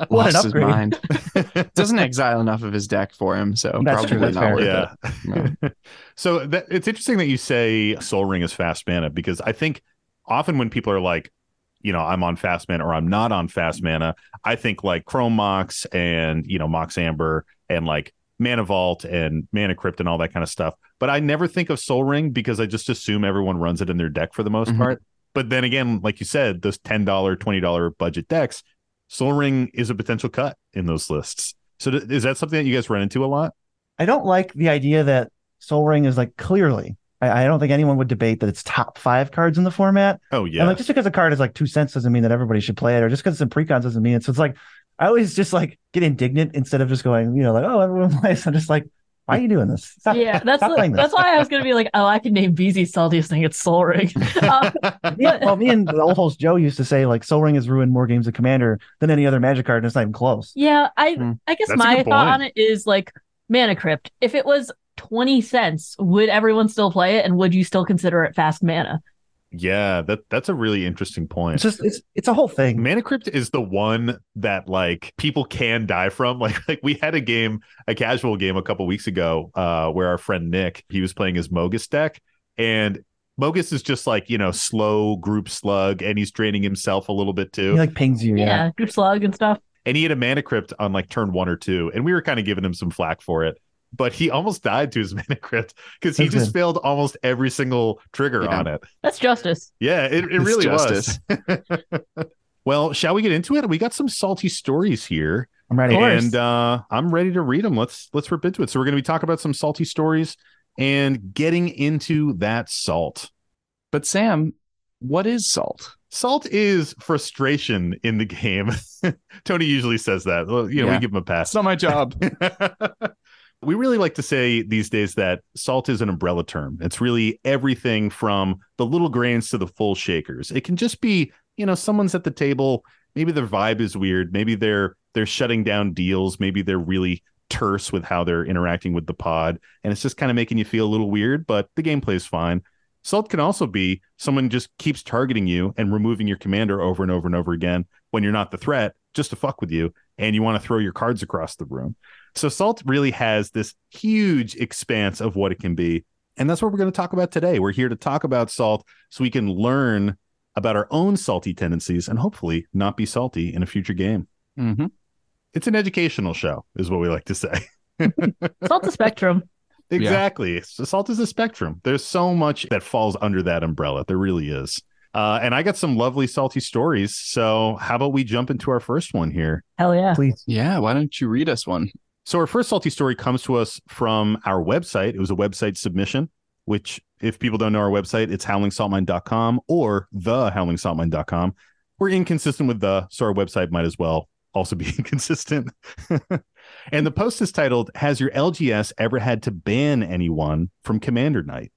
S4: What an
S3: Lost his
S4: upgrade.
S3: mind. Doesn't exile enough of his deck for him, so
S4: That's true,
S3: probably
S4: that's
S3: not
S4: fair.
S3: worth
S1: Yeah.
S3: it.
S1: so that, it's interesting that you say Sol Ring is fast mana because I think often when people are like, you know, I'm on fast mana or I'm not on fast mana, I think like Chrome Mox and you know Mox Amber and like Mana Vault and Mana Crypt and all that kind of stuff. But I never think of Sol Ring because I just assume everyone runs it in their deck for the most
S3: Mhm.
S1: part. But then again, like you said, those ten dollar, twenty dollar budget decks, Sol Ring is a potential cut in those lists. So th- is that something that you guys run into a lot?
S4: I don't like the idea that Sol Ring is like clearly. I, I don't think anyone would debate that it's top five cards in the format.
S1: Oh yeah,
S4: And like just because a card is like two cents doesn't mean that everybody should play it, or just because it's in precons doesn't mean it. So it's like I always just like get indignant instead of just going, you know, like oh everyone plays. I'm just like, why are you doing this? Stop,
S5: Yeah, that's
S4: stop playing this.
S5: that's why I was gonna be like, oh, I can name BZ's saltiest thing. It's Sol Ring. Um,
S4: Yeah, well, me and the old host Joe used to say like Sol Ring has ruined more games of Commander than any other Magic card, and it's not even close.
S5: yeah, I
S3: Hmm.
S5: I guess
S1: That's
S5: my thought
S1: point.
S5: on it is like Mana Crypt. If it was twenty cents, would everyone still play it, and would you still consider it fast mana?
S1: Yeah, that that's a really interesting point.
S4: It's just it's it's a whole thing.
S1: Mana Crypt is the one that like people can die from. Like like we had a game, a casual game a couple weeks ago, uh, where our friend Nick he was playing his Mogis deck, and Mogis is just like you know slow group slug, and he's draining himself a little bit too.
S4: He like pings you.
S5: Yeah,
S4: Yeah.
S5: group slug and stuff.
S1: and he had a Mana Crypt on like turn one or two, and we were kind of giving him some flack for it. But he almost died to his Mana Crypt because he just failed almost every single trigger
S3: Yeah.
S1: on it.
S5: That's justice.
S1: Yeah, it, it really
S3: justice.
S1: was. well, shall we get into it? We got some salty stories here,
S4: I'm ready.
S1: and uh, I'm ready to read them. Let's let's rip into it. So we're going to be talking about some salty stories and getting into that salt.
S3: But Sam, what is salt?
S1: Salt is frustration in the game. Tony usually says that. Well, you know,
S3: Yeah.
S1: we give him a pass.
S3: It's not my job.
S1: We really like to say these days that salt is an umbrella term. It's really everything from the little grains to the full shakers. It can just be, you know, someone's at the table, maybe their vibe is weird, maybe they're they're shutting down deals, maybe they're really terse with how they're interacting with the pod, and it's just kind of making you feel a little weird, but the gameplay is fine. Salt can also be someone just keeps targeting you and removing your commander over and over and over again when you're not the threat, just to fuck with you, and you want to throw your cards across the room. So Salt really has this huge expanse of what it can be. And that's what we're going to talk about today. We're here to talk about salt so we can learn about our own salty tendencies and hopefully not be salty in a future game.
S3: hmm
S1: It's an educational show, is what we like to say.
S5: Salt the spectrum.
S1: Exactly. So salt is a spectrum. There's so much that falls under that umbrella. There really is. Uh, and I got some lovely salty stories. So how about we jump into our first one here?
S5: Hell yeah.
S4: Please.
S3: Yeah, why don't you read us one?
S1: So our first salty story comes to us from our website. It was a website submission, which if people don't know our website, it's howlingsaltmine.com or the howlingsaltmine.com. We're inconsistent with the, so our website might as well also be inconsistent. and the post is titled, Has your LGS ever had to ban anyone from Commander Night?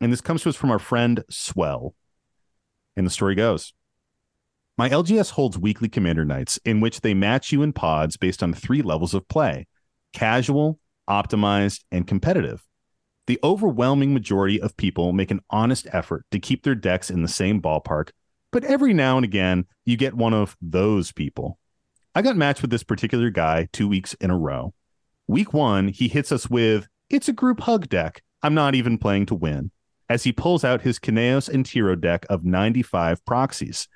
S1: And this comes to us from our friend Swell. And the story goes My LGS holds weekly commander nights in which they match you in pods based on three levels of play casual, optimized, and competitive. The overwhelming majority of people make an honest effort to keep their decks in the same ballpark, but every now and again, you get one of those people. I got matched with this particular guy two weeks in a row. Week one, he hits us with, It's a group hug deck. I'm not even playing to win as he pulls out his Kynaios and Tiro deck of 95 proxies.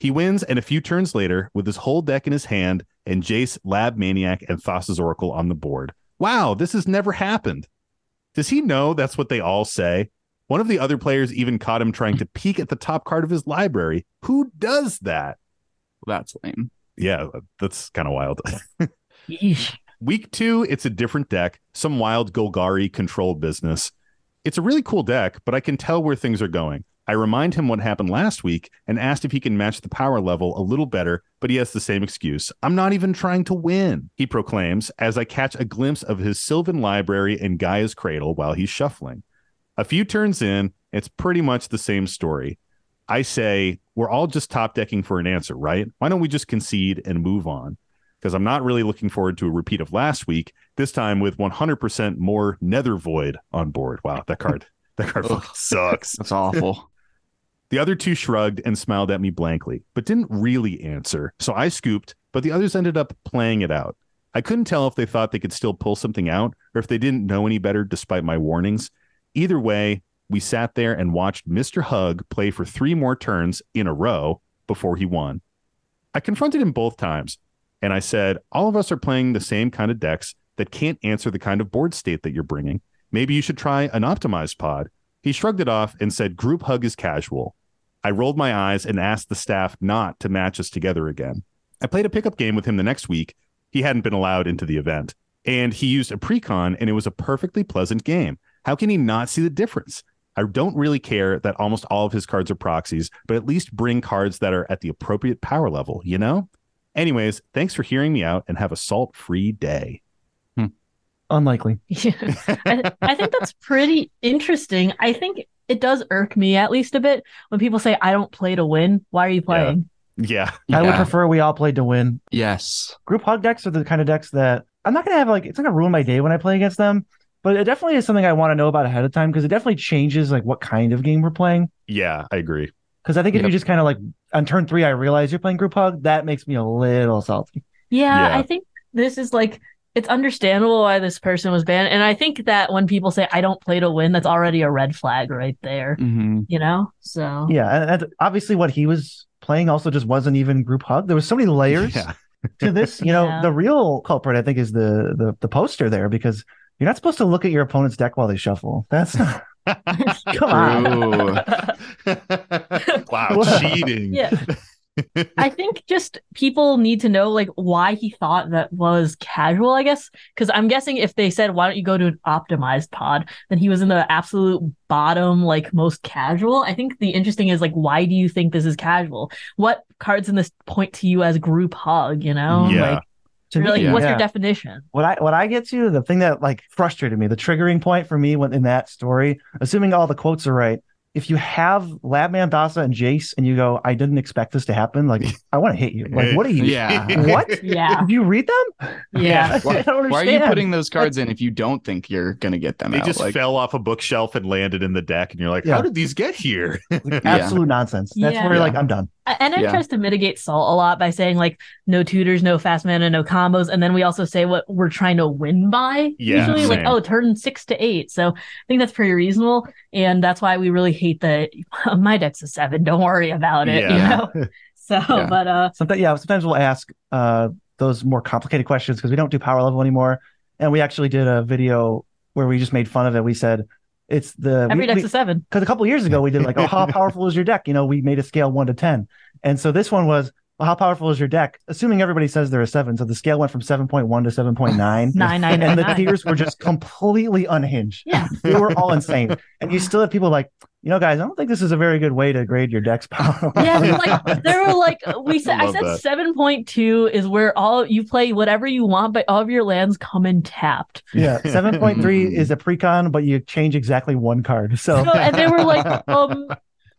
S1: He wins, and a few turns later, with his whole deck in his hand and Jace, Lab Maniac, and Thassa's Oracle on the board. Wow, this has never happened. Does he know that's what they all say? One of the other players even caught him trying to peek at the top card of his library. Who does that?
S3: That's lame.
S1: Yeah, that's kind of wild. Week two, it's a different deck, some wild Golgari control business. It's a really cool deck, but I can tell where things are going. I remind him what happened last week and asked if he can match the power level a little better, but he has the same excuse. I'm not even trying to win, he proclaims as I catch a glimpse of his Sylvan library and Gaia's cradle while he's shuffling. A few turns in, it's pretty much the same story. I say, we're all just top decking for an answer, right? Why don't we just concede and move on? because I'm not really looking forward to a repeat of last week, this time with 100% more Nether Void on board. Wow, that card, that card sucks.
S3: That's awful.
S1: The other two shrugged and smiled at me blankly, but didn't really answer. So I scooped, but the others ended up playing it out. I couldn't tell if they thought they could still pull something out or if they didn't know any better despite my warnings. Either way, we sat there and watched Mr. Hug play for three more turns in a row before he won. I confronted him both times and I said, All of us are playing the same kind of decks that can't answer the kind of board state that you're bringing. Maybe you should try an optimized pod. He shrugged it off and said, Group hug is casual. I rolled my eyes and asked the staff not to match us together again. I played a pickup game with him the next week. He hadn't been allowed into the event, and he used a precon, and it was a perfectly pleasant game. How can he not see the difference? I don't really care that almost all of his cards are proxies, but at least bring cards that are at the appropriate power level, you know? Anyways, thanks for hearing me out and have a salt free day.
S4: Unlikely.
S5: Yeah. I, I think that's pretty interesting. I think it does irk me at least a bit when people say, I don't play to win. Why are you playing?
S1: Yeah.
S4: I would prefer we all played to win.
S3: Yes.
S4: Group hug decks are the kind of decks that I'm not gonna have like it's not gonna ruin my day when I play against them, but it definitely is something I want to know about ahead of time because it definitely changes like what kind of game we're playing.
S1: Yeah, I agree.
S4: Because I think if
S3: Yep.
S4: you just kind of like on turn three, I realize you're playing group hug, that makes me a little salty.
S5: Yeah,
S1: Yeah.
S5: I think this is like it's understandable why this person was banned. And I think that when people say I don't play to win, that's already a red flag right there.
S3: hmm
S5: You know? So
S4: Yeah, and, and obviously what he was playing also just wasn't even group hug. There was so many layers
S1: Yeah.
S4: to this. You know,
S5: Yeah.
S4: the real culprit I think is the the the poster there because you're not supposed to look at your opponent's deck while they shuffle. That's not. Come on.
S1: Wow, cheating.
S5: Yeah. I think just people need to know like why he thought that was casual, I guess. Because I'm guessing if they said, why don't you go to an optimized pod, then he was in the absolute bottom, like most casual. I think the interesting is like, why do you think this is casual? What cards in this point to you as group hug, you know?
S1: Yeah.
S5: Like,
S4: To
S5: or, like
S4: me,
S5: what's your definition?
S4: What I what I get to the thing that like frustrated me, the triggering point for me when in that story, assuming all the quotes are right. If you have Labman, Thassa, and Jace, and you go, I didn't expect this to happen, like I want to hit you. Like, what are you?
S3: Yeah.
S4: What?
S5: Yeah.
S4: Did you read them?
S5: Yeah.
S3: Why,
S4: I don't
S3: why are you putting those cards in if you don't think you're gonna get them
S1: They
S3: out?
S1: just
S3: like,
S1: fell off a bookshelf and landed in the deck, and you're like,
S4: Yeah.
S1: how did these get here?
S4: Absolute nonsense. That's
S5: Yeah.
S4: where
S3: Yeah.
S4: like I'm done.
S5: And it
S3: Yeah.
S5: tries to mitigate salt a lot by saying like no tutors, no fast mana, no combos, and then we also say what we're trying to win by.
S1: Yeah,
S5: usually like oh turn six to eight. So I think that's pretty reasonable, and that's why we really hate the my deck's a seven. Don't worry about it. You
S1: Yeah.
S5: know. So,
S3: Yeah.
S5: but uh,
S4: Sometimes, yeah. Sometimes we'll ask uh, those more complicated questions because we don't do power level anymore. And we actually did a video where we just made fun of it. We said it's the
S5: every
S4: we-
S5: deck's
S4: we-
S5: a seven.
S4: because a couple years ago we did like, oh, how powerful is your deck? You know, we made a scale one to ten, and so this one was, well, how powerful is your deck? Assuming everybody says they're a seven, so the scale went from seven point one to seven point nine,
S5: Nine nine nine.
S4: and the
S5: nine.
S4: tiers were just completely unhinged.
S5: Yeah.
S4: They were all insane, and you still have people like, you know, guys, I don't think this is a very good way to grade your deck's power.
S5: Yeah, like they were like we said. I
S1: love
S5: said seven point two is where all you play whatever you want, but all of your lands come in tapped.
S4: yeah, seven point three is a precon, but you change exactly one card. So
S5: No, and they were like, um,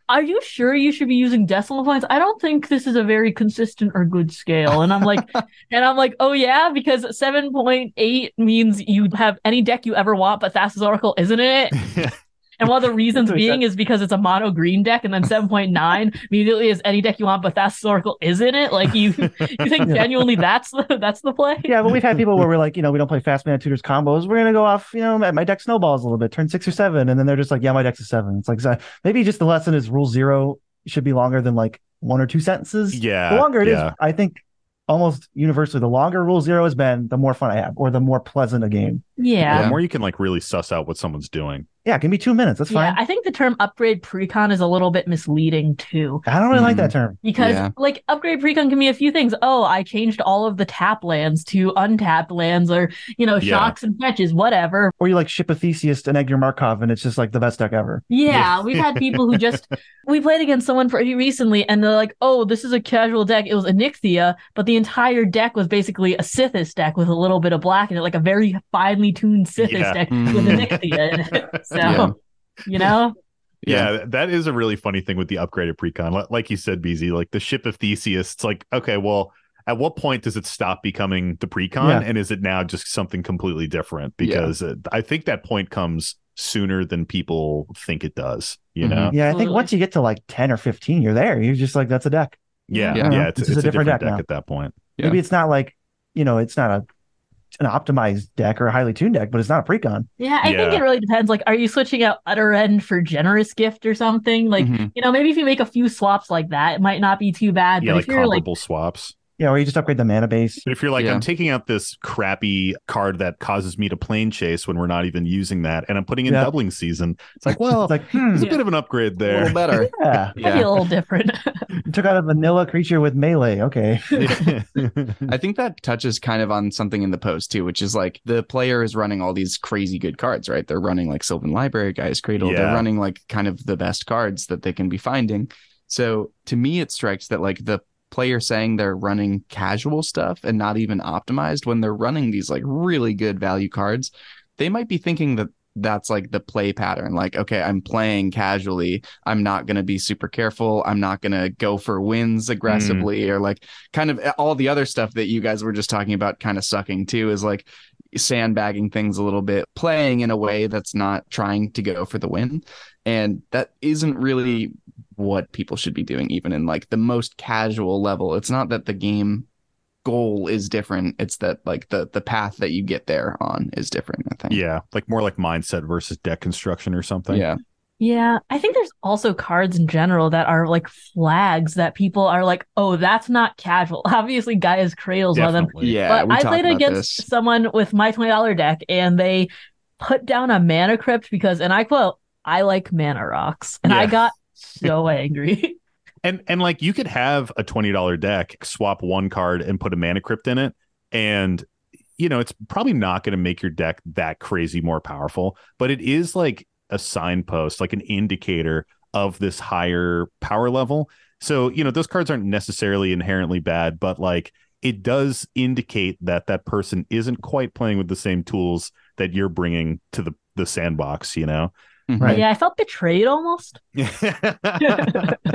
S5: are you sure you should be using decimal points? I don't think this is a very consistent or good scale. And I'm like, and I'm like, oh yeah, because 7.8 means you have any deck you ever want, but Thassa's Oracle isn't in it. And one of the reasons
S4: That's what he
S5: being is because it's a mono green deck, and then 7.9 immediately is any deck you want, but Thassa's Oracle is in it. Like you, you think
S4: Yeah.
S5: genuinely that's the that's the play?
S4: yeah, but we've had people where we're like, you know, we don't play fast man tutors combos. We're gonna go off, you know, my, my deck snowballs a little bit, turn six or seven, and then they're just like, yeah, my deck's a seven. It's like so maybe just the lesson is rule zero should be longer than like one or two sentences.
S1: yeah.
S4: the longer it is,
S1: yeah.
S4: I think almost universally, the longer rule zero has been, the more fun I have, or the more pleasant a game.
S5: Yeah.
S1: The more you can like really suss out what someone's doing.
S4: Yeah, it can be two minutes. That's fine.
S5: Yeah,
S4: fine.
S5: I think the term upgrade precon is a little bit misleading too.
S4: I, don't really like
S3: Mm.
S4: that term.
S5: Because
S3: Yeah.
S5: like upgrade precon can be a few things. Oh, I changed all of the tap lands to untapped lands or, you know,
S1: Yeah.
S5: shocks and fetches, whatever.
S4: Or you like ship a Theseus and Egg your Markov, and it's just like the best deck ever.
S5: Yeah,
S1: Yeah.
S5: we've had people who just we played against someone pretty recently and they're like, "Oh, this is a casual deck. It was Onyxia, but the entire deck was basically a Sythis deck with a little bit of black in it, like a very finely tuned Sythis
S1: Yeah.
S5: deck with. Onyxia in it." So,
S3: Yeah.
S5: you know,
S1: Yeah, that is a really funny thing with the upgraded precon. Like you said, Beezy, like the ship of Theseus. It's like, okay, well, at what point does it stop becoming the precon
S4: Yeah.
S1: and is it now just something completely different? Because uh, I think that point comes sooner than people think it does. You
S3: Mhm.
S1: know?
S4: Yeah, I think once you get to like 10 or 15, you're there. You're just like, that's a deck.
S1: Yeah,
S3: Yeah.
S1: yeah. It's,
S4: This
S1: it's a different, deck,
S4: now.
S1: at that point.
S3: Yeah.
S4: Maybe it's not like, you know, it's not a an optimized deck or a highly tuned deck, but it's not a precon.
S5: Yeah, I think it really depends. Like, are you switching out Utter End for Generous Gift or something? Like,
S3: Mhm.
S5: you know, maybe if you make a few swaps like that, it might not be too bad.
S1: Yeah,
S5: but
S1: like
S5: if you're like,
S1: comparable swaps.
S4: Yeah, or you just upgrade the mana base.
S1: But if you're like,
S3: Yeah.
S1: I'm taking out this crappy card that causes me to plane chase when we're not even using that, and I'm putting in
S4: Yeah.
S1: doubling season, it's like, well,
S4: It's like, hmm,
S1: there's a
S5: Yeah.
S1: bit of an upgrade
S3: A
S1: there.
S3: little better.
S4: yeah.
S5: that'd be a little different.
S4: You took out a vanilla creature with melee. Okay.
S3: I think that touches kind of on something in the post too, which is like the player is running all these crazy good cards, right? They're running like Sylvan Library, Gaea's Cradle.
S1: Yeah.
S3: They're running like kind of the best cards that they can be finding. So to me, it strikes that like the player saying they're running casual stuff and not even optimized when they're running these like really good value cards, they might be thinking that that's like the play pattern. Like, okay, I'm playing casually. I'm not going to be super careful. I'm not going to go for wins mm. aggressively or like kind of eh, all the other stuff that you guys were just talking about kind of sucking too is like sandbagging things a little bit, playing in a way that's not trying to go for the win. And that isn't really what people should be doing, even in like the most casual level. It's not that the game goal is different. It's that like the the path that you get there on is different, I think.
S1: yeah, like more like mindset versus deck construction or something.
S3: Yeah.
S5: yeah, I think there's also cards in general that are like flags that people are like, oh, that's not casual. Obviously, Gaea's Cradle's one of them.
S3: Yeah.
S5: but I played against
S3: this.
S5: someone with my twenty dollar deck, and they put down a mana crypt because, and I quote, "I like mana rocks," and I got so angry.
S1: And and like you could have a twenty dollar deck, swap one card and put a mana crypt in it, and you know it's probably not going to make your deck that crazy more powerful, but it is like a signpost, like an indicator of this higher power level. So you know those cards aren't necessarily inherently bad, but like it does indicate that that person isn't quite playing with the same tools that you're bringing to the the sandbox. You know.
S3: Mhm.
S4: Right.
S5: yeah, I felt betrayed almost.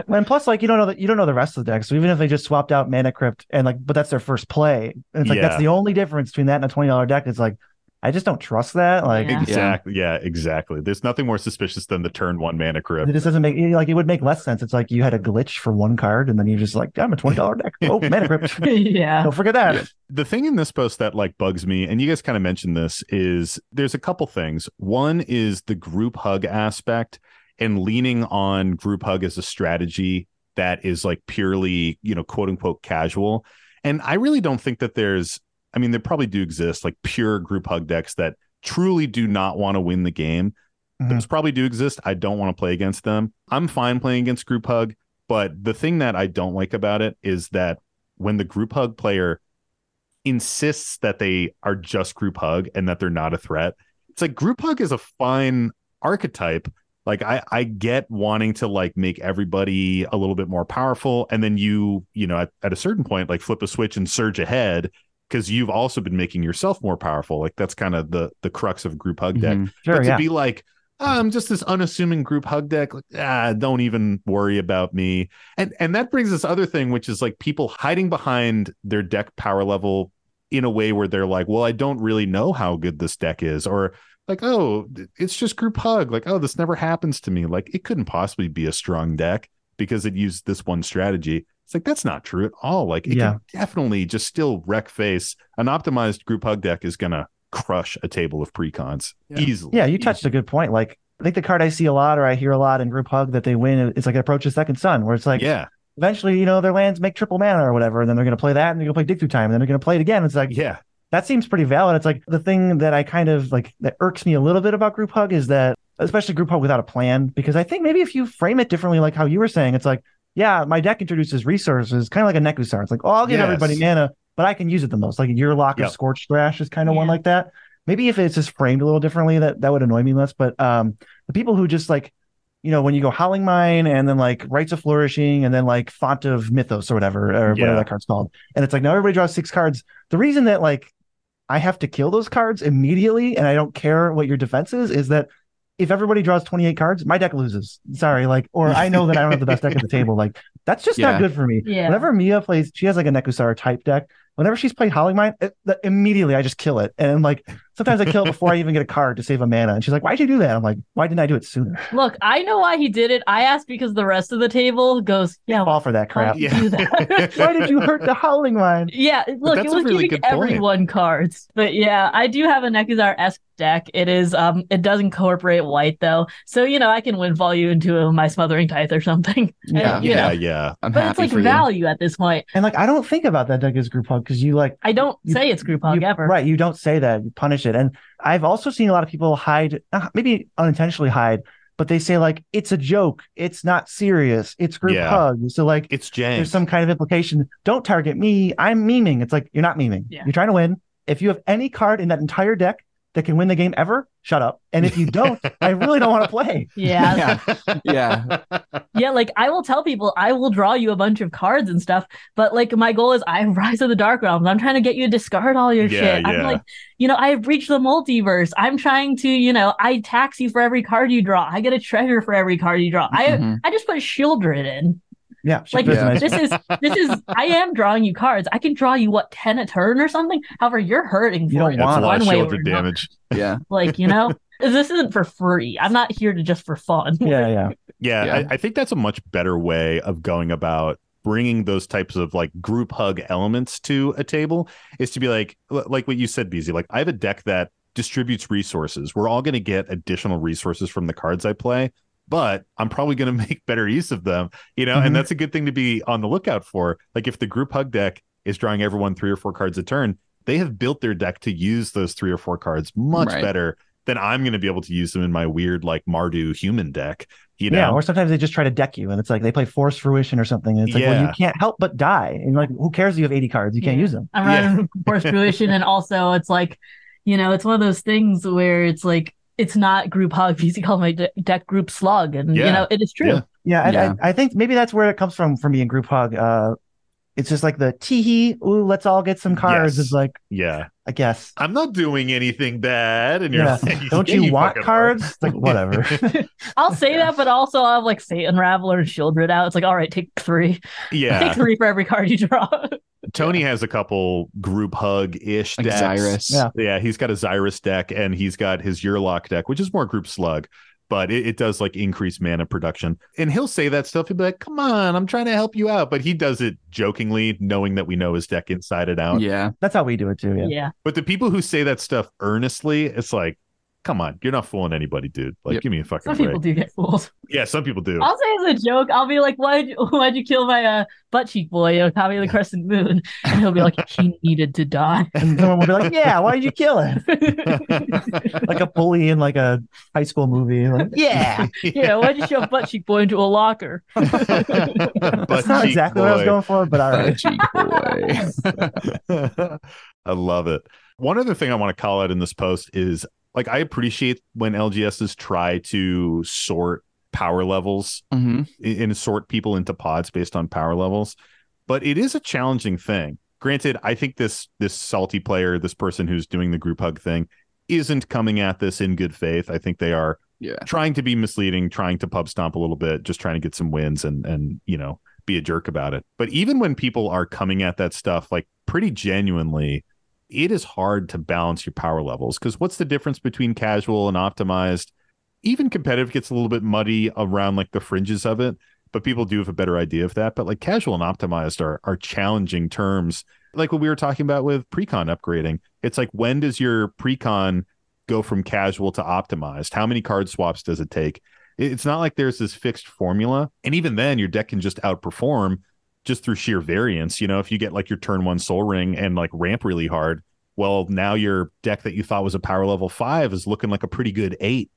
S4: And plus, like you don't know that you don't know the rest of the deck. So even if they just swapped out Mana Crypt and like, but that's their first play, and it's like
S1: Yeah.
S4: that's the only difference between that and a twenty dollar deck. It's like I just don't trust that. Like
S5: Yeah.
S1: Exactly. Yeah, exactly. There's nothing more suspicious than the turn one mana crypt.
S4: it just doesn't make like it would make less sense. It's like you had a glitch for one card, and then you're just like, I'm a twenty dollar deck. Oh, Mana Crypt.
S5: yeah.
S4: Don't forget that.
S3: Yeah.
S1: The thing in this post that like bugs me, and you guys kind of mentioned this, is there's a couple things. One is the group hug aspect and leaning on group hug as a strategy that is like purely, you know, quote unquote casual. And I really don't think that there's, I mean, they probably do exist like pure group hug decks that truly do not want to win the game.
S4: Mhm.
S1: Those probably do exist. I don't want to play against them. I'm fine playing against group hug, but the thing that I don't like about it is that when the group hug player insists that they are just group hug and that they're not a threat, it's like group hug is a fine archetype. Like I, I get wanting to like make everybody a little bit more powerful, and then you, you know, at, at a certain point, like flip a switch and surge ahead because you've also been making yourself more powerful. Like that's kind of the the crux of group hug deck
S3: Mhm.
S4: Sure,
S1: but to
S4: yeah.
S1: be like "Oh, i'm just this unassuming group hug deck like, ah, don't even worry about me and and that brings this other thing which is like people hiding behind their deck power level in a way where they're like well i don't really know how good this deck is or like oh it's just group hug like oh this never happens to me like it couldn't possibly be a strong deck because it used this one strategy it's like that's not true at all like it
S4: Yeah.
S1: can definitely just still wreck face an optimized group hug deck is gonna crush a table of precons
S3: Yeah.
S1: easily
S4: Yeah, you touched a good point. Like I think the card I see a lot or I hear a lot in group hug that they win it's like approach a second sun, where it's like
S1: yeah
S4: eventually, you know, their lands make triple mana or whatever, and then they're gonna play that and they're gonna play dig through time, and then they're gonna play it again. It's like
S1: yeah
S4: that seems pretty valid. It's like the thing that I kind of like that irks me a little bit about group hug is that especially group hug without a plan, because I think maybe if you frame it differently, like how you were saying, it's like, yeah, my deck introduces resources, kind of like a Nekusar. It's like, oh, I'll give
S1: Yes.
S4: everybody mana, but I can use it the most. Like Yurlok
S1: Yep.
S4: of Scorch Thrash is kind of one like that. Maybe if it's just framed a little differently, that that would annoy me less. But um, the people who just like, you know, when you go Howling Mine and then like Rites of Flourishing and then like Font of Mythos or whatever, or
S1: Yeah.
S4: whatever that card's called, and it's like now everybody draws six cards. The reason that like I have to kill those cards immediately and I don't care what your defense is, is that if everybody draws 28 cards, my deck loses. Sorry, like, or I know that I don't have the best deck at the table. Like, That's just
S3: Yeah.
S4: not good for me.
S5: Yeah.
S4: Whenever Mia plays, she has like a Nekusar type deck. Whenever she's played Howling Mine, it, the, immediately I just kill it. And like sometimes I kill it before I even get a card to save a mana. And she's like, Why'd you do that? I'm like, Why didn't I do it sooner?
S5: Look, I know why he did it. I asked because the rest of the table goes, yeah,
S4: Fall for that crap.
S5: did you that?
S4: Why did you hurt the Howling Mine?
S5: Yeah, look, it was
S1: really
S5: giving
S1: good point.
S5: everyone cards. But yeah, I do have a Nekusar esque deck. It is um it does incorporate white though. So you know I can windfall you into a, my smothering tithe or something.
S3: Yeah.
S5: And,
S1: yeah,
S5: know,
S1: yeah.
S3: I'm
S5: But it's like
S3: for you.
S5: value at this point.
S4: And like I don't think about that deck as group hug because you like
S5: I don't
S4: You-
S5: say it's group hug
S4: you-
S5: ever.
S4: Right. You don't say that. You punish it. And I've also seen a lot of people hide, maybe unintentionally hide, but they say like it's a joke. It's not serious. It's group
S1: Yeah.
S4: hug. So like
S1: It's jank.
S4: there's some kind of implication. Don't target me. I'm memeing. It's like you're not memeing.
S5: Yeah.
S4: You're trying to win. If you have any card in that entire deck that can win the game ever, shut up. And if you don't, I really don't want to play.
S5: Yeah.
S3: Yeah.
S5: yeah, like I will tell people I will draw you a bunch of cards and stuff, but like my goal is I rise of the dark realms. I'm trying to get you to discard all your
S1: Yeah,
S5: shit. I'm like, you know, I've reached the multiverse. I'm trying to, you know, I tax you for every card you draw. I get a treasure for every card you draw. I
S3: Mhm.
S5: I just put Sheoldred in.
S4: Yeah.
S5: Like
S3: Yeah.
S5: this is this is I am drawing you cards. I can draw you what 10 a turn or something. However, you're hurting for
S4: You don't
S5: it
S1: That's a
S4: want
S5: one way or
S1: shoulder
S5: another.
S1: damage.
S3: Yeah.
S5: Like, you know, this isn't for free. I'm not here to just for fun.
S4: yeah. Yeah.
S1: Yeah,
S3: Yeah.
S1: I, I think that's a much better way of going about bringing those types of like group hug elements to a table is to be like like what you said Beezy like I have a deck that distributes resources we're all going to get additional resources from the cards I play but I'm probably going to make better use of them you know
S4: Mhm.
S1: and that's a good thing to be on the lookout for like if the group hug deck is drawing everyone three or four cards a turn they have built their deck to use those three or four cards much
S3: Right.
S1: better than I'm going to be able to use them in my weird like Mardu human deck you know
S4: Yeah, or sometimes they just try to deck you, and it's like they play Force Fruition or something. And it's like, well, you can't help but die. And like, who cares? if You have 80 cards. You can't
S5: Yeah.
S4: use them.
S5: I'm
S1: Yeah.
S5: running Force Fruition, and also it's like, you know, it's one of those things where it's like it's not group hug. PC calls my de- deck group slug, and you know, it is true.
S1: Yeah.
S4: Yeah, and
S3: Yeah.
S4: I, I think maybe that's where it comes from for me in group hug. Uh, it's just like the tee hee, ooh, let's all get some cards.
S1: Yes.
S4: Is like,
S1: yeah
S4: I guess.
S1: I'm not doing anything bad. And you're
S4: Yeah.
S1: like,
S4: Don't
S1: "Yeah,
S4: you, want cards? It's like whatever.
S5: I'll say that, but also I'll have like Fate Unraveler and Sheoldred out. It's like, all right, take three,
S1: Yeah, take
S5: three for every card you draw.
S1: Tony has a couple group hug ish
S3: Like
S1: decks.
S3: Xyris.
S4: Yeah.
S1: Yeah. He's got a Xyris deck and he's got his Yurlok deck, which is more group slug, but it, it does like increase mana production. And he'll say that stuff. He'll be like, come on, I'm trying to help you out. But he does it jokingly, knowing that we know his deck inside and out.
S3: Yeah.
S4: that's how we do it too. Yeah.
S5: yeah.
S1: But the people who say that stuff earnestly, it's like, come on, you're not fooling anybody, dude. Like,
S3: Yep.
S1: give me a fucking
S5: Some
S1: break.
S5: people do get fooled.
S1: Yeah, some people do.
S5: I'll say as a joke, I'll be like, why'd you, why'd you kill my uh, butt cheek boy, you know, Tommy of the Crescent Moon? And he'll be like, he needed to die.
S4: And someone will be like, "Yeah, why did you kill him?" like a bully in like a high school movie. Like, yeah,
S5: yeah, why'd you shove butt cheek boy into a locker?
S4: That's not
S1: cheek
S4: exactly what I was going for, but all right.
S3: Butt cheek boy.
S1: I love it. One other thing I want to call out in this post is like I appreciate when LGSs try to sort power levels
S3: Mhm.
S1: and sort people into pods based on power levels, but it is a challenging thing. Granted, I think this this salty player, this person who's doing the group hug thing, isn't coming at this in good faith. I think they are
S3: Yeah.
S1: trying to be misleading, trying to pub stomp a little bit, just trying to get some wins and and you know be a jerk about it. But even when people are coming at that stuff like pretty genuinely, it is hard to balance your power levels because what's the difference between casual and optimized? Even competitive gets a little bit muddy around like the fringes of it, but people do have a better idea of that. But like casual and optimized are are challenging terms. Like what we were talking about with precon upgrading. It's like when does your precon go from casual to optimized? How many card swaps does it take? It's not like there's this fixed formula. And even then, your deck can just outperform just through sheer variance. You know, if you get like your turn one Sol Ring and like ramp really hard, well, now your deck that you thought was a power level five is looking like a pretty good eight.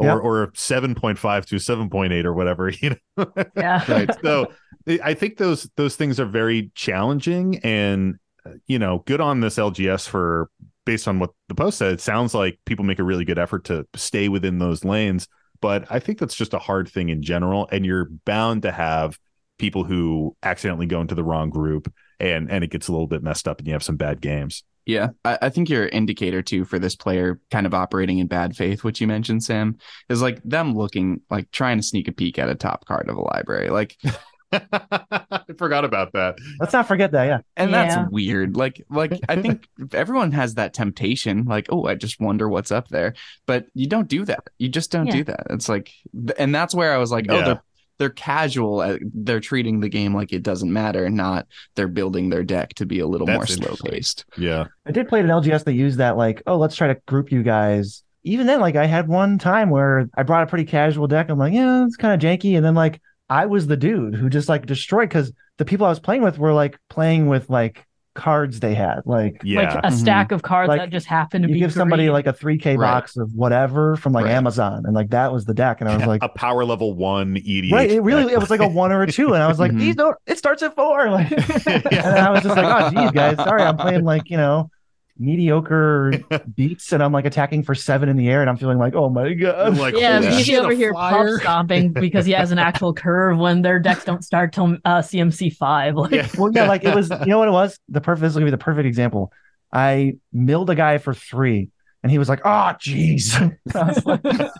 S1: Or,
S4: Yep.
S1: or 7.5 to 7.8 or whatever you know
S5: Yeah.
S3: Right.
S1: so I- I think those those things are very challenging and uh, you know good on this LGS for based on what the post said it sounds like people make a really good effort to stay within those lanes but I think that's just a hard thing in general and you're bound to have people who accidentally go into the wrong group and and it gets a little bit messed up and you have some bad games
S3: Yeah, I, I think your indicator too for this player kind of operating in bad faith, which you mentioned, Sam, is like them looking like trying to sneak a peek at a top card of a library. Like
S1: I forgot about that.
S4: Let's not forget that. Yeah.
S3: and
S5: Yeah.
S3: that's weird like like i think everyone has that temptation like oh i just wonder what's up there but you don't do that you just don't
S5: Yeah.
S3: do that it's like and that's where i was like oh
S1: Yeah.
S3: they're they're casual they're treating the game like it doesn't matter not they're building their deck to be a little more slow paced
S1: Yeah.
S4: I did play at an LGS that used that, like, oh, let's try to group you guys. Even then, like, I had one time where I brought a pretty casual deck. I'm like, yeah, it's kind of janky. And then, like, I was the dude who just like destroyed because the people I was playing with were like playing with like cards they had. Like,
S1: Yeah.
S5: Like a stack of cards
S4: Like,
S5: that just happened to
S4: you
S5: be
S4: give somebody like a 3K
S3: Right.
S4: box of whatever from like
S3: Right.
S4: Amazon. And like, that was the deck. And I was like,
S1: a power level one EDH.
S4: right. It really,
S1: deck.
S4: it was like a one or a two. And I was like,
S3: Mhm.
S4: these don't, it starts at four. Like, and I was just like, oh, geez, guys, sorry, I'm playing like, you know, mediocre beats and I'm like attacking for seven in the air and I'm feeling like, oh my God.
S1: like,
S5: yeah,
S1: holy
S5: he's
S1: shit,
S5: over here pub
S1: flyer?
S5: stomping because he has an actual curve when their decks don't start till uh, CMC five. Like,
S1: Yeah.
S4: well, yeah, like it was, you know what it was? The perfect, this will be the perfect example. I milled a guy for three and he was like, oh, jeez." Like,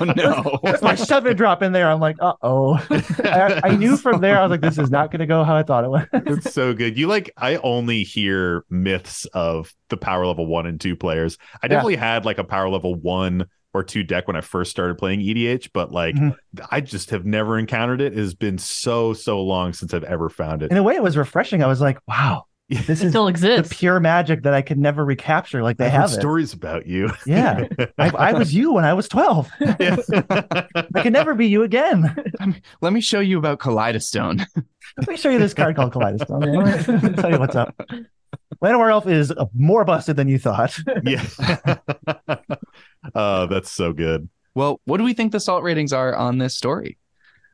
S3: oh no
S4: There's my seven drop in there. I'm like, uh oh. I, I knew from there, I was like, this is not going to go how I thought it was.
S1: It's so good. You like I only hear myths of the power level one and two players. I
S4: Yeah.
S1: definitely had like a power level one or two deck when I first started playing EDH, but like
S4: Mhm.
S1: I just have never encountered it. It has been so so long since I've ever found it.
S4: In a way, it was refreshing. I was like, wow, this
S5: it
S4: is
S5: still
S4: the
S5: exists.
S4: pure magic that I could never recapture. Like they
S1: I've heard
S4: have it.
S1: stories about you.
S4: Yeah. I, I was you when I was 12.
S1: Yeah.
S4: I can never be you again.
S3: let me show you about kaleidostone
S4: Let me show you this card called Kaleidostone. Let me tell you what's up. Llanowar Elf is more busted than you thought.
S1: yeah. oh, that's so good.
S3: well what do we think the salt ratings are on this story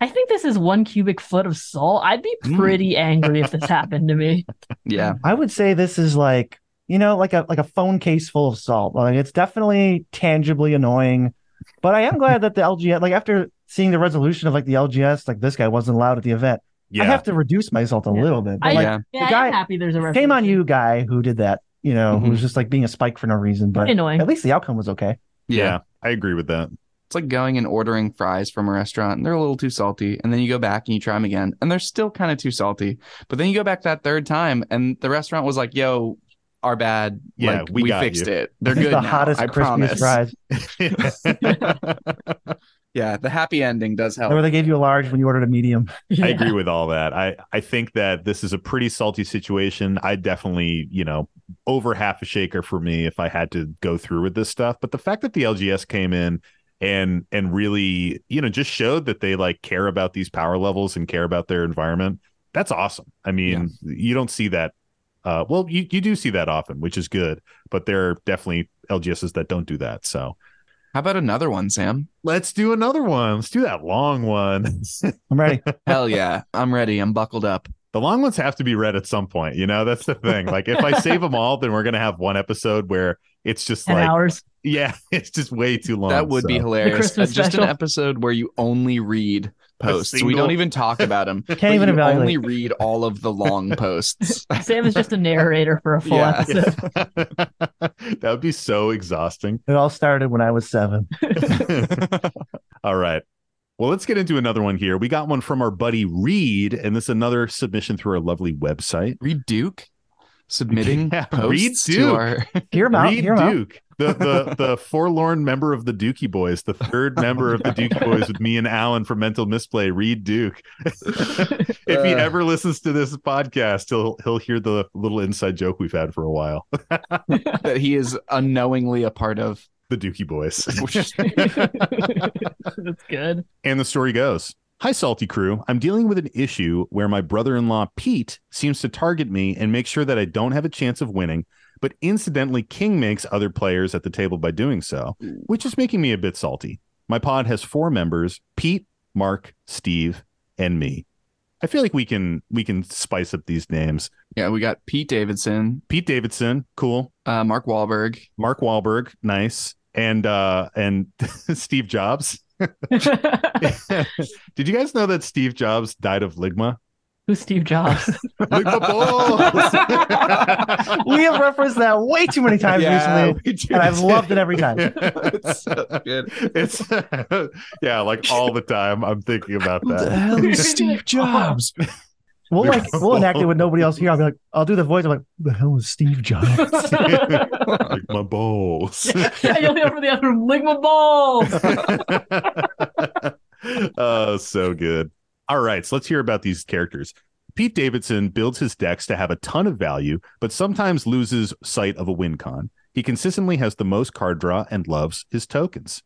S5: I think this is one cubic foot of salt. I'd be
S3: Mm.
S5: pretty angry if this happened to me.
S3: yeah
S4: I would say this is like, you know, like a like a phone case full of salt. Like it's definitely tangibly annoying. But I am glad that the LGS, like after seeing the resolution of like the LGS, like this guy wasn't allowed at the event.
S1: Yeah.
S4: I have to reduce my salt a
S5: Yeah.
S4: little bit. But
S5: I-
S4: like,
S3: yeah
S5: Yeah,
S4: guy-
S5: I'm happy there's a
S4: shame on you, guy, who did that. You know, who
S3: Mhm.
S4: was just like being a spike for no reason. But
S5: Annoying.
S4: at least the outcome was okay.
S1: yeah. I agree with that.
S3: It's like going and ordering fries from a restaurant and they're a little too salty. And then you go back and you try them again and they're still kind of too salty. But then you go back that third time and the restaurant was like, yo, our bad.
S1: Yeah,
S3: Like,
S1: we
S3: we,
S1: got
S3: fixed
S1: you."
S3: it. They're
S4: This
S3: good.
S4: the
S3: now,
S4: hottest,
S3: I
S4: crispiest
S3: promise.
S4: fries.
S3: Yeah, the happy ending does help.
S4: Or they gave you a large when you ordered a medium.
S5: Yeah.
S1: I agree with all that. I, I think that this is a pretty salty situation. I definitely, you know, over half a shaker for me if I had to go through with this stuff. But the fact that the LGS came in and and really, you know, just showed that they like care about these power levels and care about their environment, that's awesome. I mean, you don't see that. Uh, well, you, you do see that often, which is good, but there are definitely LGSs that don't do that. So
S3: How about another one, Sam?
S1: let's do another one. Let's do that long one.
S4: I'm ready.
S3: Hell yeah. I'm ready. I'm buckled up.
S1: The long ones have to be read at some point. You know, that's the thing. Like if I save them all, then we're gonna have one episode where it's just
S5: Ten
S1: like,
S5: hours.
S1: yeah, it's just way too long.
S3: that would be hilarious. Uh, Just
S5: special.
S3: an episode where you only read posts. We don't even talk about them.
S4: Can't even
S3: you
S4: evaluate.
S3: only read all of the long posts.
S5: Sam is just a narrator for a full
S3: Yeah.
S5: episode.
S1: that would be so exhausting.
S4: It all started when I was seven.
S1: all right. Well, let's get into another one here. We got one from our buddy Reed, and this is another submission through our lovely website.
S3: Reed Duke submitting
S1: Yeah,
S3: posts
S1: Reed
S3: to
S1: Duke.
S3: our
S4: Hear him out.
S1: Reed
S4: Hear him out.
S1: The, the the forlorn member of the Dookie Boys, the third member of the Dookie Boys with me and Alan from Mental Misplay, Reed Duke. if he
S3: Uh.
S1: ever listens to this podcast, he'll he'll hear the little inside joke we've had for a while.
S3: that he is unknowingly a part of.
S1: The Dookie Boys.
S5: That's good.
S1: And the story goes Hi, Salty Crew. I'm dealing with an issue where my brother in law, Pete, seems to target me and make sure that I don't have a chance of winning, but incidentally, King makes other players at the table by doing so, which is making me a bit salty. My pod has four members Pete, Mark, Steve, and me. I feel like we can we can spice up these names.
S3: Yeah, we got Pete Davidson,
S1: Pete Davidson, cool.
S3: uh, Mark Wahlberg.
S1: Mark Wahlberg, nice. And uh and Steve Jobs. Did you guys know that Steve Jobs died of ligma?
S5: Who's Steve Jobs?
S1: Lick my balls.
S4: we have referenced that way too many times recently, and I've loved it every time.
S3: it's so good.
S1: it's yeah, like all the time. I'm thinking about
S3: Who the
S1: that.
S3: hell is Steve Jobs?
S4: We'll like we'll enact it with nobody else here. I'll be like, I'll do the voice. I'm like, who the hell is Steve Jobs?
S1: Lick my balls.
S5: yeah, you'll hear from the other room, lick my balls.
S1: oh, so good. All right, so let's hear about these characters. Pete Davidson builds his decks to have a ton of value, but sometimes loses sight of a win con. He consistently has the most card draw and loves his tokens.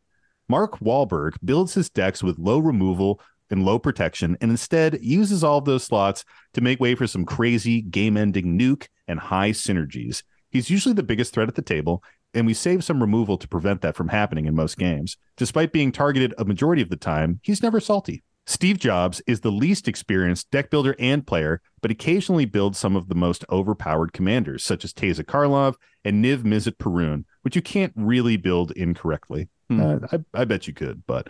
S1: Mark Wahlberg builds his decks with low removal and low protection, and instead uses all of those slots to make way for some crazy game ending nuke and high synergies. He's usually the biggest threat at the table, and we save some removal to prevent that from happening in most games. Despite being targeted a majority of the time, he's never salty. Steve Jobs is the least experienced deck builder and player, but occasionally builds some of the most overpowered commanders, such as Teysa Karlov and Niv Mizzet Parun, which you can't really build incorrectly.
S3: Hmm.
S1: Uh, I, I bet you could, but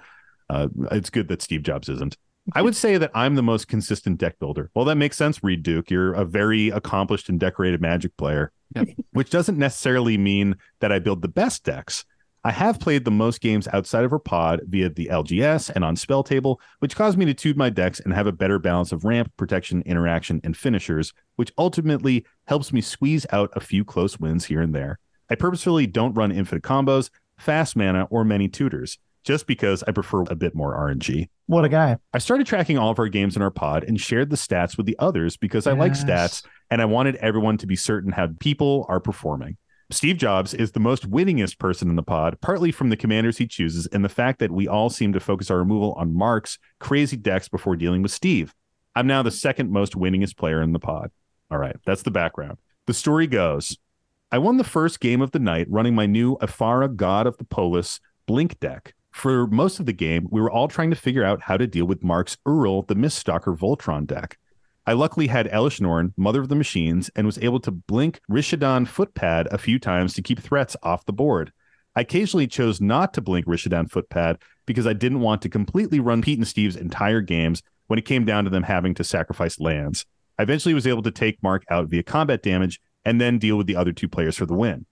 S1: uh, it's good that Steve Jobs isn't. I would say that I'm the most consistent deck builder. Well, that makes sense, Reed Duke. You're a very accomplished and decorated Magic player,
S3: Yep.
S1: which doesn't necessarily mean that I build the best decks. I have played the most games outside of our pod via the LGS and on Spell Table, which caused me to tune my decks and have a better balance of ramp, protection, interaction, and finishers, which ultimately helps me squeeze out a few close wins here and there. I purposefully don't run infinite combos, fast mana, or many tutors, just because I prefer a bit more RNG.
S4: what a guy!
S1: I started tracking all of our games in our pod and shared the stats with the others because I like stats and I wanted everyone to be certain how people are performing. Steve Jobs is the most winningest person in the pod, partly from the commanders he chooses and the fact that we all seem to focus our removal on Mark's crazy decks before dealing with Steve. I'm now the second most winningest player in the pod. All right, that's the background. The story goes I won the first game of the night running my new Ephara God of the Polis Blink deck. For most of the game, we were all trying to figure out how to deal with Mark's Uril, the Miststalker Voltron deck. I luckily had Elesh Norn, Mother of the Machines, and was able to blink Rishadan Footpad a few times to keep threats off the board. I occasionally chose not to blink Rishadan Footpad because I didn't want to completely run Pete and Steve's entire games when it came down to them having to sacrifice lands. I eventually was able to take Mark out via combat damage and then deal with the other two players for the win.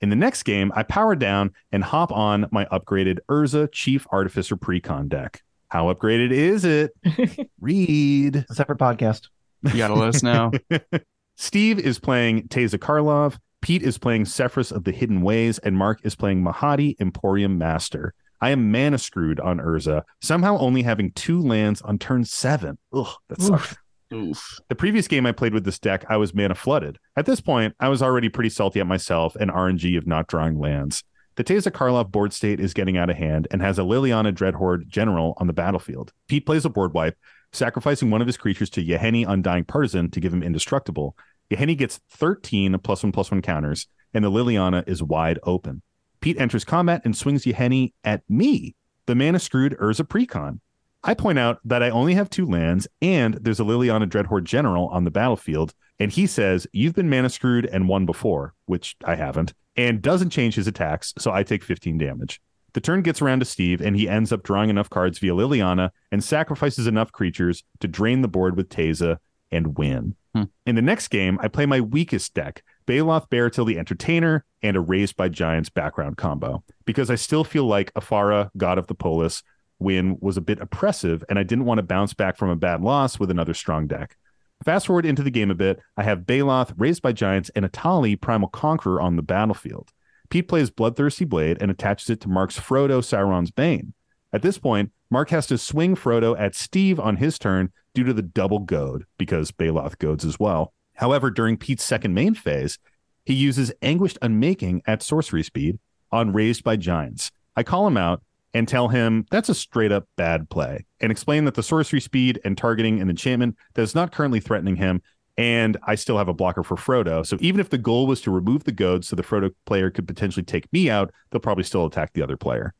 S1: In the next game, I power down and hop on my upgraded Urza Chief Artificer Precon deck. How upgraded is it? Reed.
S4: A separate podcast.
S3: You gotta let us know.
S1: Steve is playing Teysa Karlov, Pete is playing Sefris of the Hidden Ways, and Mark is playing Mahadi Emporium Master. I am mana screwed on Urza, somehow only having two lands on turn seven. Ugh, that sucks.
S3: Oof.
S1: The previous game I played with this deck, I was mana flooded. At this point, I was already pretty salty at myself and RNG of not drawing lands. The Teysa Karlov board state is getting out of hand and has a Liliana Dreadhorde general on the battlefield. Pete plays a board wipe, sacrificing one of his creatures to Yahenni Undying Partisan to give him indestructible. Yahenni gets 13 plus one plus one counters, and the Liliana is wide open. Pete enters combat and swings Yahenni at me, the mana screwed Urza Precon. I point out that I only have two lands and there's a Liliana Dreadhorde General on the battlefield, and he says, You've been mana screwed and won before, which I haven't, and doesn't change his attacks, so I take 15 damage. The turn gets around to Steve, and he ends up drawing enough cards via Liliana and sacrifices enough creatures to drain the board with Teysa and win.
S3: Hmm.
S1: In the next game, I play my weakest deck, Baeloth Barrityl the Entertainer, and a Raised by Giants background combo, because I still feel like Ephara, God of the Polis, win was a bit oppressive, and I didn't want to bounce back from a bad loss with another strong deck. Fast forward into the game a bit, I have Baeloth, Raised by Giants, and Etali, Primal Conqueror on the battlefield. Pete plays Bloodthirsty Blade and attaches it to Mark's Frodo, Sauron's Bane. At this point, Mark has to swing Frodo at Steve on his turn due to the double goad, because Baeloth goads as well. However, during Pete's second main phase, he uses Anguished Unmaking at sorcery speed on Raised by Giants. I call him out and tell him that's a straight up bad play and explain that the sorcery speed and targeting an enchantment that is not currently threatening him. And I still have a blocker for Frodo. So even if the goal was to remove the goad so the Frodo player could potentially take me out, they'll probably still attack the other player.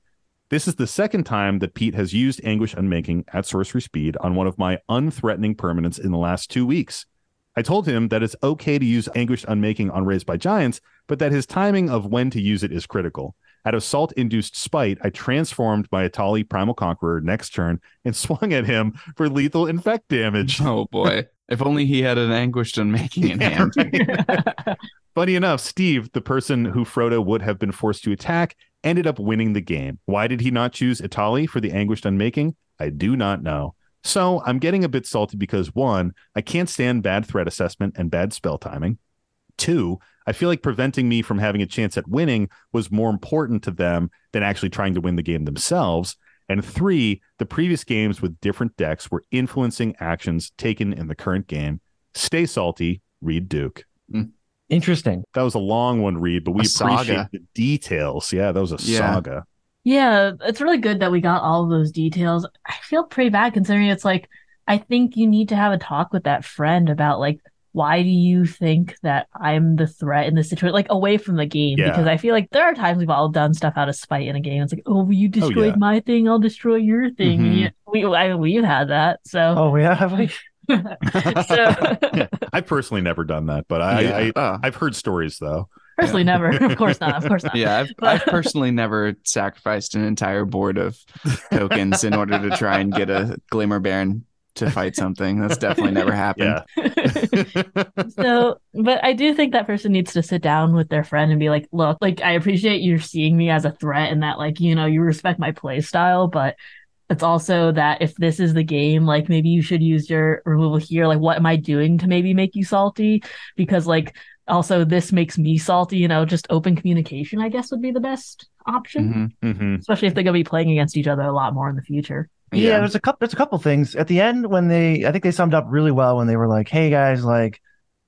S1: This is the second time that Pete has used Anguish Unmaking at sorcery speed on one of my unthreatening permanents in the last two weeks. I told him that it's okay to use Anguish Unmaking on Raised by Giants, but that his timing of when to use it is critical. Out of salt induced spite, I transformed my Etali Primal Conqueror next turn and swung at him for lethal infect damage.
S3: Oh boy. If only he had an anguished unmaking in hand.
S1: Funny enough, Steve, the person who Frodo would have been forced to attack, ended up winning the game. Why did he not choose Etali for the anguished unmaking? I do not know. So I'm getting a bit salty because one, I can't stand bad threat assessment and bad spell timing. Two, I feel like preventing me from having a chance at winning was more important to them than actually trying to win the game themselves. And three, the previous games with different decks were influencing actions taken in the current game. Stay salty, Reed Duke. Hmm.
S4: Interesting.
S1: That was a long one, Reed, but we
S3: A saga.
S1: appreciate the details. Yeah, that was a
S3: Yeah.
S1: saga.
S5: Yeah, it's really good that we got all of those details. I feel pretty bad considering it's like I think you need to have a talk with that friend about like why do you think that I'm the threat in this situation, like away from the game?
S1: Yeah.
S5: Because I feel like there are times we've all done stuff out of spite in a game. It's like, oh, you destroyed
S1: yeah.
S5: my thing, I'll destroy your thing.
S3: Mhm.
S5: Yeah, we I, we've had that. So,
S4: Oh yeah, have we?
S5: so
S1: I've personally never done that, but I,
S3: Yeah.
S1: I
S3: Oh.
S1: I've heard stories though.
S5: personally, never. Of course not. Of course not.
S3: Yeah, I've, I've personally never sacrificed an entire board of tokens in order to try and get a Glimmer Baron to fight something. That's definitely never happened.
S1: Yeah.
S5: so but i do think that person needs to sit down with their friend and be like look like i appreciate you're seeing me as a threat and that like you know you respect my play style but it's also that if this is the game like maybe you should use your removal here like what am i doing to maybe make you salty because like also this makes me salty you know just open communication i guess would be the best option
S3: Mhm.
S1: hmm
S5: especially if they're going to be playing against each other a lot more in the future
S4: Yeah, there's a couple. There's a couple things at the end when they. I think they summed up really well when they were like, "Hey guys, like."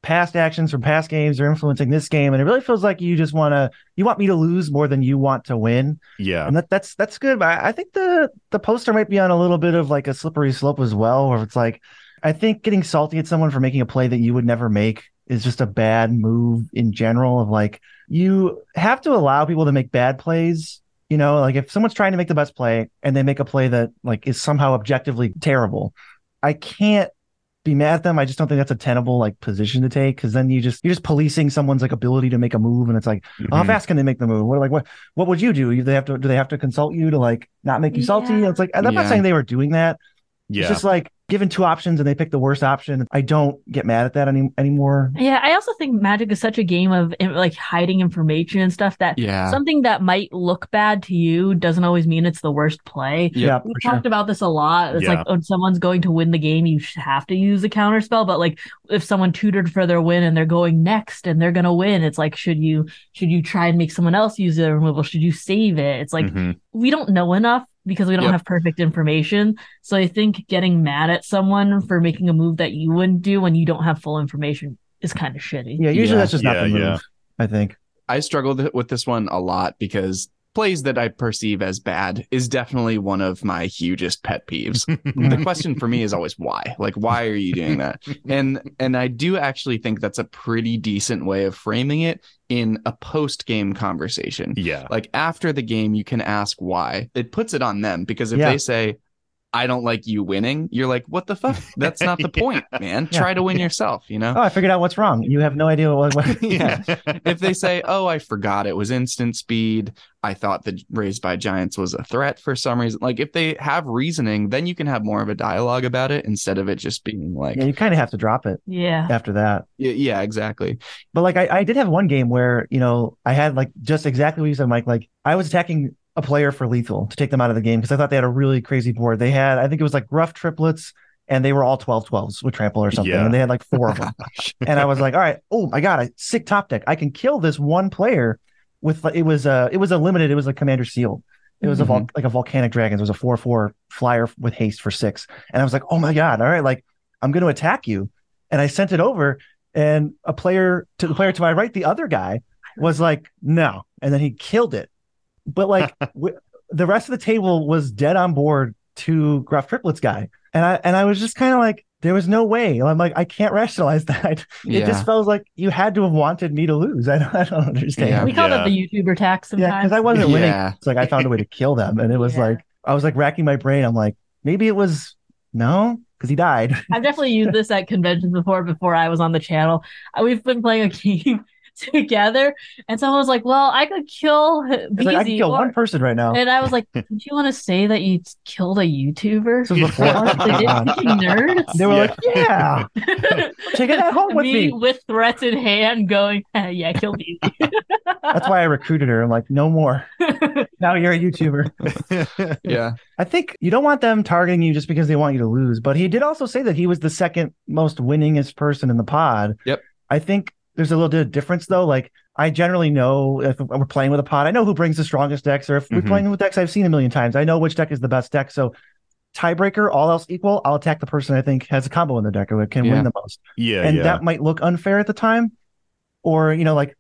S4: Past actions from past games are influencing this game, and it really feels like you just want to you want me to lose more than you want to win,
S1: Yeah.
S4: and that that's that's good. But I, I think the the poster might be on a little bit of like a slippery slope as well, where it's like I think getting salty at someone for making a play that you would never make is just a bad move in general. Of like you have to allow people to make bad plays. You know, like if someone's trying to make the best play and they make a play that like is somehow objectively terrible, I can't be mad at them. I just don't think that's a tenable like position to take because then you just you're just policing someone's like ability to make a move, and it's like, oh, how
S1: Mhm.
S4: fast can they make the move? What like what what would you do? Do they have to do they have to consult you to like not make you salty?
S5: Yeah.
S4: It's like I'm not saying they were doing that.
S1: Yeah.
S4: It's just like given two options and they pick the worst option. I don't get mad at that any anymore.
S5: yeah i also think magic is such a game of like hiding information and stuff that
S3: Yeah.
S5: something that might look bad to you doesn't always mean it's the worst play.
S3: Yeah,
S5: We
S4: for sure.
S5: talked about this a lot. It's
S1: Yeah.
S5: like when someone's going to win the game, you have to use a counter spell. But like if someone tutored for their win and they're going next and they're gonna win, it's like should you should you try and make someone else use the removal? Should you save it? It's like
S1: Mhm.
S5: we don't know enough because we don't
S3: Yep.
S5: have perfect information. So I think getting mad at someone for making a move that you wouldn't do when you don't have full information is kind of shitty.
S4: Yeah, usually
S3: Yeah.
S4: that's just not
S1: Yeah,
S4: the move.
S1: yeah.
S4: I think.
S3: I struggled with this one a lot because plays that I perceive as bad is definitely one of my hugest pet peeves. the question for me is always why? Like why are you doing that? And and I do actually think that's a pretty decent way of framing it in a post-game conversation.
S1: Yeah.
S3: Like after the game you can ask why. It puts it on them because if
S4: Yeah.
S3: they say I don't like you winning, you're like, what the fuck? That's not the point, man.
S4: Yeah.
S3: Try to win yourself, you know?
S4: Oh, I figured out what's wrong. You have no idea what. what
S3: yeah. if they say, "Oh, I forgot it was instant speed. I thought the raised by giants was a threat for some reason." Like if they have reasoning, then you can have more of a dialogue about it instead of it just being like,
S4: yeah, you kind of have to drop it
S5: Yeah.
S4: after that.
S3: yeah, yeah, exactly.
S4: But like I, I did have one game where, you know, I had like just exactly what you said, Mike. Like I was attacking a player for lethal to take them out of the game because I thought they had a really crazy board. They had, I think it was like Gruff Triplets and they were all 12 12s with trample or something.
S1: Yeah.
S4: And they had like four of them. and I was like, all right, oh my God, a sick top deck. I can kill this one player with it was uh it was a limited, it was a commander seal. It was a vol- like a volcanic dragon. It was a four four flyer with haste for six. And I was like, oh my God, all right, like I'm gonna attack you. And I sent it over, and a player to the player to my right, the other guy was like, no. And then he killed it. But like w- the rest of the table was dead on board to Gruff Triplets guy. And I and I was just kind of like, there was no way. I'm like, I can't rationalize that. It
S3: Yeah.
S4: just feels like you had to have wanted me to lose. I don't, I don't understand.
S3: Yeah.
S5: We call
S1: Yeah.
S5: that the YouTuber tax
S4: Yeah,
S5: sometimes.
S4: because I wasn't winning. It's like I found a way to kill them, and it was
S5: Yeah.
S4: like I was like racking my brain. I'm like, maybe it was no, because he died.
S5: I've definitely used this at conventions before. Before I was on the channel, Uh, we've been playing a game. Together. And someone was like, "Well, I could kill
S4: It's like, I can
S5: Beezy,"
S4: kill
S5: or-
S4: one person right now.
S5: and I was like, "Did you want to say that you killed a YouTuber?"
S4: This was before.
S5: Honestly, did you nerds?
S4: They were
S1: Yeah.
S4: like, "Yeah, take it at home with
S5: me
S4: me."
S5: with threats in hand, going, "Eh, "Yeah, kill Beezy."
S4: That's why I recruited her. I'm like, "No more. Now you're a YouTuber."
S3: Yeah.
S4: I think you don't want them targeting you just because they want you to lose. But he did also say that he was the second most winningest person in the pod.
S3: Yep.
S4: I think there's a little bit of difference though. Like I generally know if we're playing with a pod, I know who brings the strongest decks, or if we're
S1: Mhm.
S4: playing with decks I've seen a million times, I know which deck is the best deck. So tiebreaker, all else equal, I'll attack the person I think has a combo in the deck or can
S3: Yeah.
S4: win the most.
S1: yeah,
S4: and
S1: yeah.
S4: that might look unfair at the time. Or, you know, like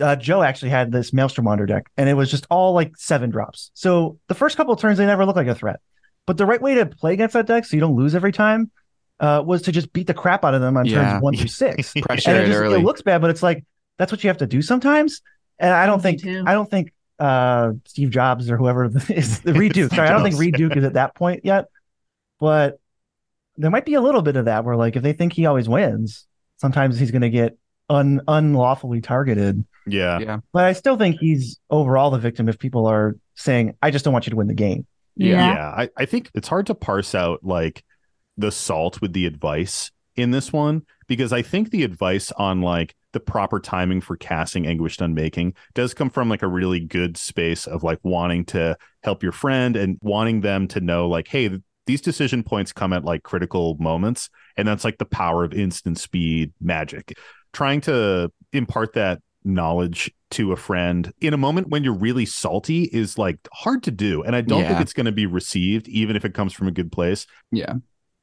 S4: uh, Joe actually had this Maelstrom Wander deck, and it was just all like seven drops. So the first couple of turns, they never look like a threat. But the right way to play against that deck, so you don't lose every time, uh, was to just beat the crap out of them on
S3: Yeah.
S4: turns one through six.
S3: Pressure
S4: and it,
S3: it
S4: just,
S3: early.
S4: it looks bad, but it's like that's what you have to do sometimes. And I don't think
S5: too.
S4: I don't think uh, Steve Jobs or whoever is the Reed Duke. Sorry, I don't think
S1: Jobs.
S4: Reed Duke is at that point yet. But there might be a little bit of that where like if they think he always wins, sometimes he's going to get un unlawfully targeted.
S1: yeah.
S3: Yeah.
S4: But I still think he's overall the victim if people are saying, "I just don't want you to win the game."
S3: Yeah.
S1: Yeah, I, I think it's hard to parse out like the salt with the advice in this one because I think the advice on like the proper timing for casting Anguished Unmaking does come from like a really good space of like wanting to help your friend and wanting them to know like, hey, these decision points come at like critical moments, and that's like the power of instant speed magic. Trying to impart that knowledge to a friend in a moment when you're really salty is like hard to do and i don't think it's going to be received even if it comes from a good place
S3: Yeah.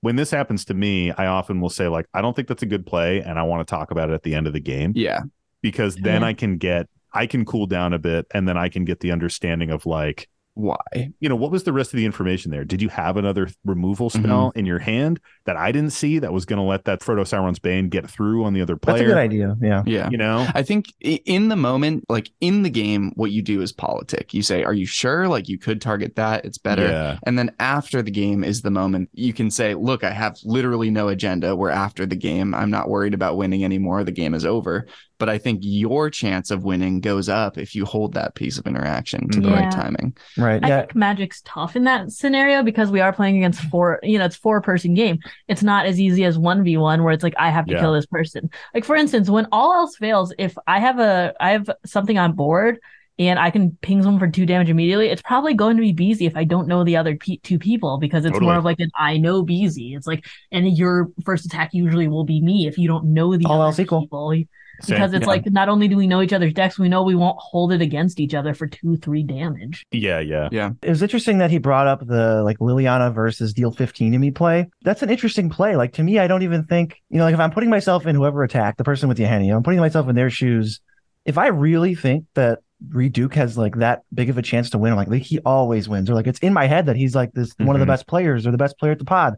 S1: When this happens to me i often will say like i don't think that's a good play and i want to talk about it at the end of the game
S3: Yeah.
S1: because then
S5: Yeah.
S1: i can get i can cool down a bit and then i can get the understanding of like
S3: Why?
S1: you know what was the rest of the information there did you have another removal
S3: Mm-hmm.
S1: spell in your hand that i didn't see that was going to let that frodo sauron's bane get through on the other player?
S4: That's a good idea. Yeah.
S3: Yeah.
S1: you know
S3: I think in the moment, like in the game, what you do is politic. You say, Are you sure? Like you could target that. It's better.
S1: yeah
S3: And then after the game is the moment you can say, Look, I have literally no agenda. We're after the game. I'm not worried about winning anymore. The game is over. But I think your chance of winning goes up if you hold that piece of interaction to the
S5: Yeah.
S3: right timing.
S4: Right.
S5: I
S4: Yeah.
S5: think Magic's tough in that scenario because we are playing against four, you know, it's four person game. It's not as easy as 1v1 where it's like I have to
S1: Yeah.
S5: kill this person. Like for instance, when all else fails, if I have a I have something on board and I can ping someone for two damage immediately, it's probably going to be Beezy if I don't know the other pe- two people because it's
S1: Totally.
S5: more of like an I know Beezy. It's like and your first attack usually will be me if you don't know the
S4: All
S5: other
S4: else equal.
S5: people.
S1: Same.
S5: Because it's
S3: Yeah.
S5: like not only do we know each other's decks, we know we won't hold it against each other for two, three damage.
S1: yeah yeah yeah.
S4: It was interesting that he brought up the like Liliana versus deal 15 to me play. That's an interesting play. Like to me, I don't even think, you know, like if I'm putting myself in whoever attacked, the person with the Henny, I'm putting myself in their shoes. If I really think that Reed Duke has like that big of a chance to win, I'm like, like he always wins, or like it's in my head that he's like this one of the
S1: Mhm.
S4: best players or the best player at the pod.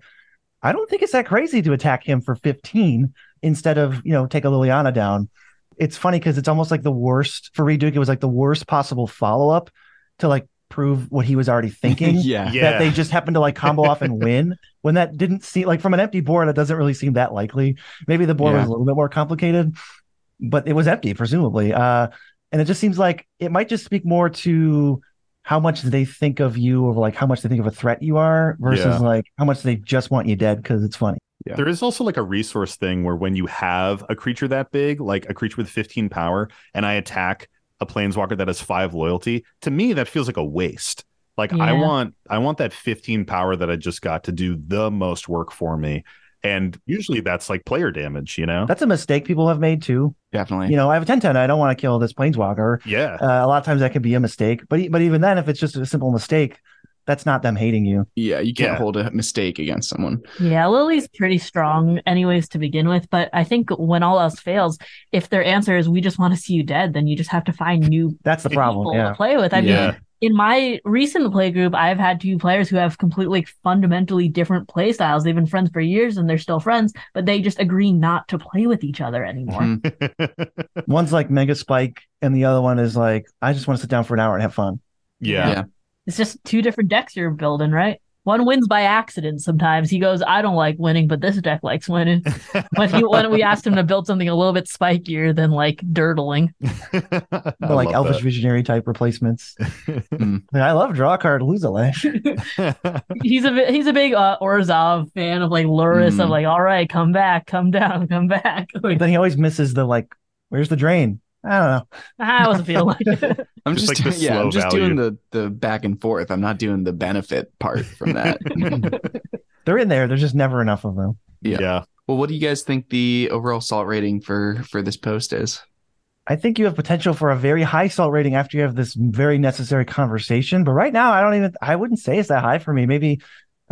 S4: I don't think it's that crazy to attack him for 15 instead of, you know, take a Liliana down. It's funny because it's almost like the worst for Reed Duke. It was like the worst possible follow up to like prove what he was already thinking.
S3: yeah.
S1: Yeah.
S4: That they just happened to like combo off and win when that didn't seem like from an empty board, it doesn't really seem that likely. Maybe the board
S3: Yeah.
S4: was a little bit more complicated, but it was empty, presumably. Uh, and it just seems like it might just speak more to how much they think of you or like how much they think of a threat you are versus
S1: Yeah.
S4: like how much they just want you dead because it's funny.
S3: Yeah.
S1: There is also like a resource thing where when you have a creature that big, like a creature with 15 power, and I attack a planeswalker that has five loyalty, to me that feels like a waste. Like I want I want that 15 power that I just got to do the most work for me. And usually that's like player damage, you know?
S4: That's a mistake people have made too.
S3: Definitely.
S4: You know, I have a 10 10, I don't want to kill this planeswalker.
S1: yeah.
S4: Uh, a lot of times that can be a mistake, but e- but even then, if it's just a simple mistake, that's not them hating you.
S3: yeah. You can't
S1: Yeah.
S3: hold a mistake against someone.
S5: Yeah, Lily's pretty strong, anyways, to begin with. But I think when all else fails, if their answer is we just want to see you dead, then you just have to find new
S4: That's the problem. Yeah.
S5: to play with. I
S1: Yeah.
S5: mean, in my recent play group, I've had two players who have completely fundamentally different play styles. They've been friends for years and they're still friends, but they just agree not to play with each other anymore.
S3: Mhm.
S4: One's like Mega Spike, and the other one is like, I just want to sit down for an hour and have fun.
S1: yeah.
S3: Yeah.
S5: It's just two different decks you're building, right? One wins by accident sometimes. He goes, I don't like winning, but this deck likes winning. But he when we asked him to build something a little bit spikier than like dirtling.
S1: I
S4: like
S1: love
S4: Elvish
S1: that.
S4: Visionary type replacements.
S3: Mm.
S4: I, love draw card, lose a land.
S5: He's a bi- he's a big uh, Orzhov fan of like Luris of
S3: Mm.
S5: like, all right, come back, come down, come back. Like,
S4: then he always misses the like, where's the drain? I don't know.
S5: I wasn't feeling like it.
S3: I'm
S1: Just
S3: just,
S1: like the
S3: yeah, I'm just
S1: value.
S3: doing the the back and forth. I'm not doing the benefit part from that.
S4: They're in there. There's just never enough of them.
S3: Yeah.
S1: yeah.
S3: well, what do you guys think the overall salt rating for for this post is?
S4: I think you have potential for a very high salt rating after you have this very necessary conversation. But right now, I don't even. I wouldn't say it's that high for me. Maybe,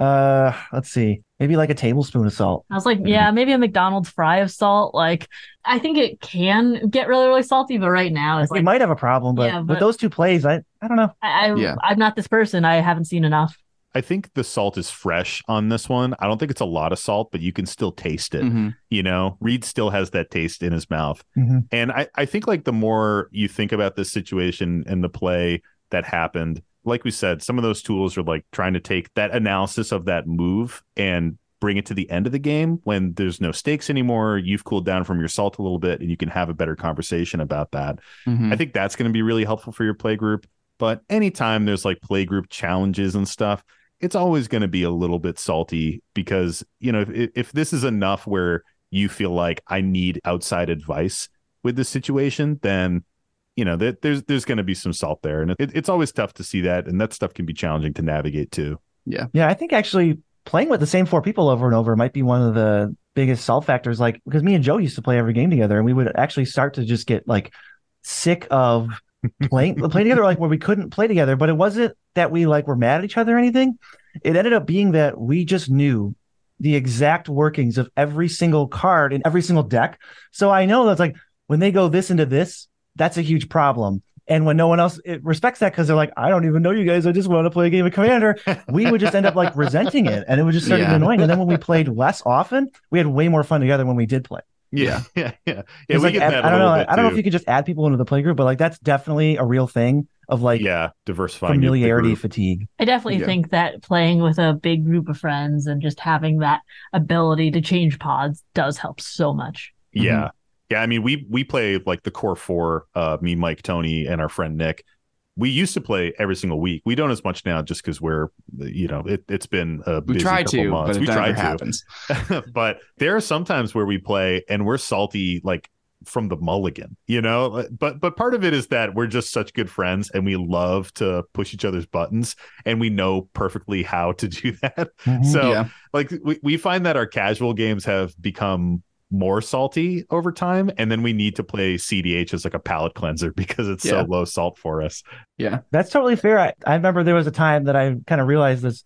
S4: uh, let's see, maybe like a tablespoon of salt.
S5: I was like, yeah, maybe a McDonald's fry of salt. Like, I think it can get really, really salty, but right now it's
S4: we
S5: like,
S4: might have a problem, but,
S5: Yeah,
S4: with those two plays, I I don't know.
S5: I, I
S3: Yeah.
S5: I'm not this person. I haven't seen enough.
S1: I think the salt is fresh on this one. I don't think it's a lot of salt, but you can still taste it.
S3: Mhm.
S1: You know, Reed still has that taste in his mouth.
S4: Mhm.
S1: And I, I think like the more you think about this situation and the play that happened, like we said, some of those tools are like trying to take that analysis of that move and bring it to the end of the game when there's no stakes anymore. You've cooled down from your salt a little bit and you can have a better conversation about that.
S3: Mhm.
S1: I think that's going to be really helpful for your play group. But anytime there's like play group challenges and stuff, it's always going to be a little bit salty because, you know, if, if this is enough where you feel like I need outside advice with this situation, then, you know, that there's there's going to be some salt there. And it, it's always tough to see that. And that stuff can be challenging to navigate too.
S4: Yeah, yeah, I think actually playing with the same four people over and over might be one of the biggest salt factors. Like because me and Joe used to play every game together, and we would actually start to just get like sick of playing playing together, like where we couldn't play together. But it wasn't that we like were mad at each other or anything. It ended up being that we just knew the exact workings of every single card in every single deck. So I know that's like when they go this into this, that's a huge problem. And when no one else it respects that because they're like, I don't even know you guys. I just want to play a game of Commander. We would just end up like resenting it, and it would just start getting
S3: Yeah.
S4: annoying. And then when we played less often, we had way more fun together when we did play.
S1: Yeah. Yeah. Yeah. Yeah. We
S4: like,
S1: get that
S4: I
S1: a
S4: don't know.
S1: little
S4: I don't know if you could just add people into the play group, but like that's definitely a real thing of like
S1: yeah. Diversifying
S4: familiarity fatigue.
S5: I definitely
S3: Yeah.
S5: think that playing with a big group of friends and just having that ability to change pods does help so much.
S1: Yeah. Mm-hmm. Yeah. I mean, we we play like the core four, uh, me, Mike, Tony, and our friend Nick. We used to play every single week. We don't as much now just because we're, you know, it, it's been a
S3: We
S1: busy
S3: try
S1: couple
S3: to,
S1: months.
S3: but
S1: we try to.
S3: happens.
S1: but there are some times where we play and we're salty like from the mulligan, you know. But but part of it is that we're just such good friends and we love to push each other's buttons and we know perfectly how to do that. So
S3: yeah.
S1: like we, we find that our casual games have become more salty over time and then we need to play cdh as like a palate cleanser because it's
S3: Yeah.
S1: so low salt for us Yeah.
S4: That's totally fair. I, I remember there was a time that I kind of realized this.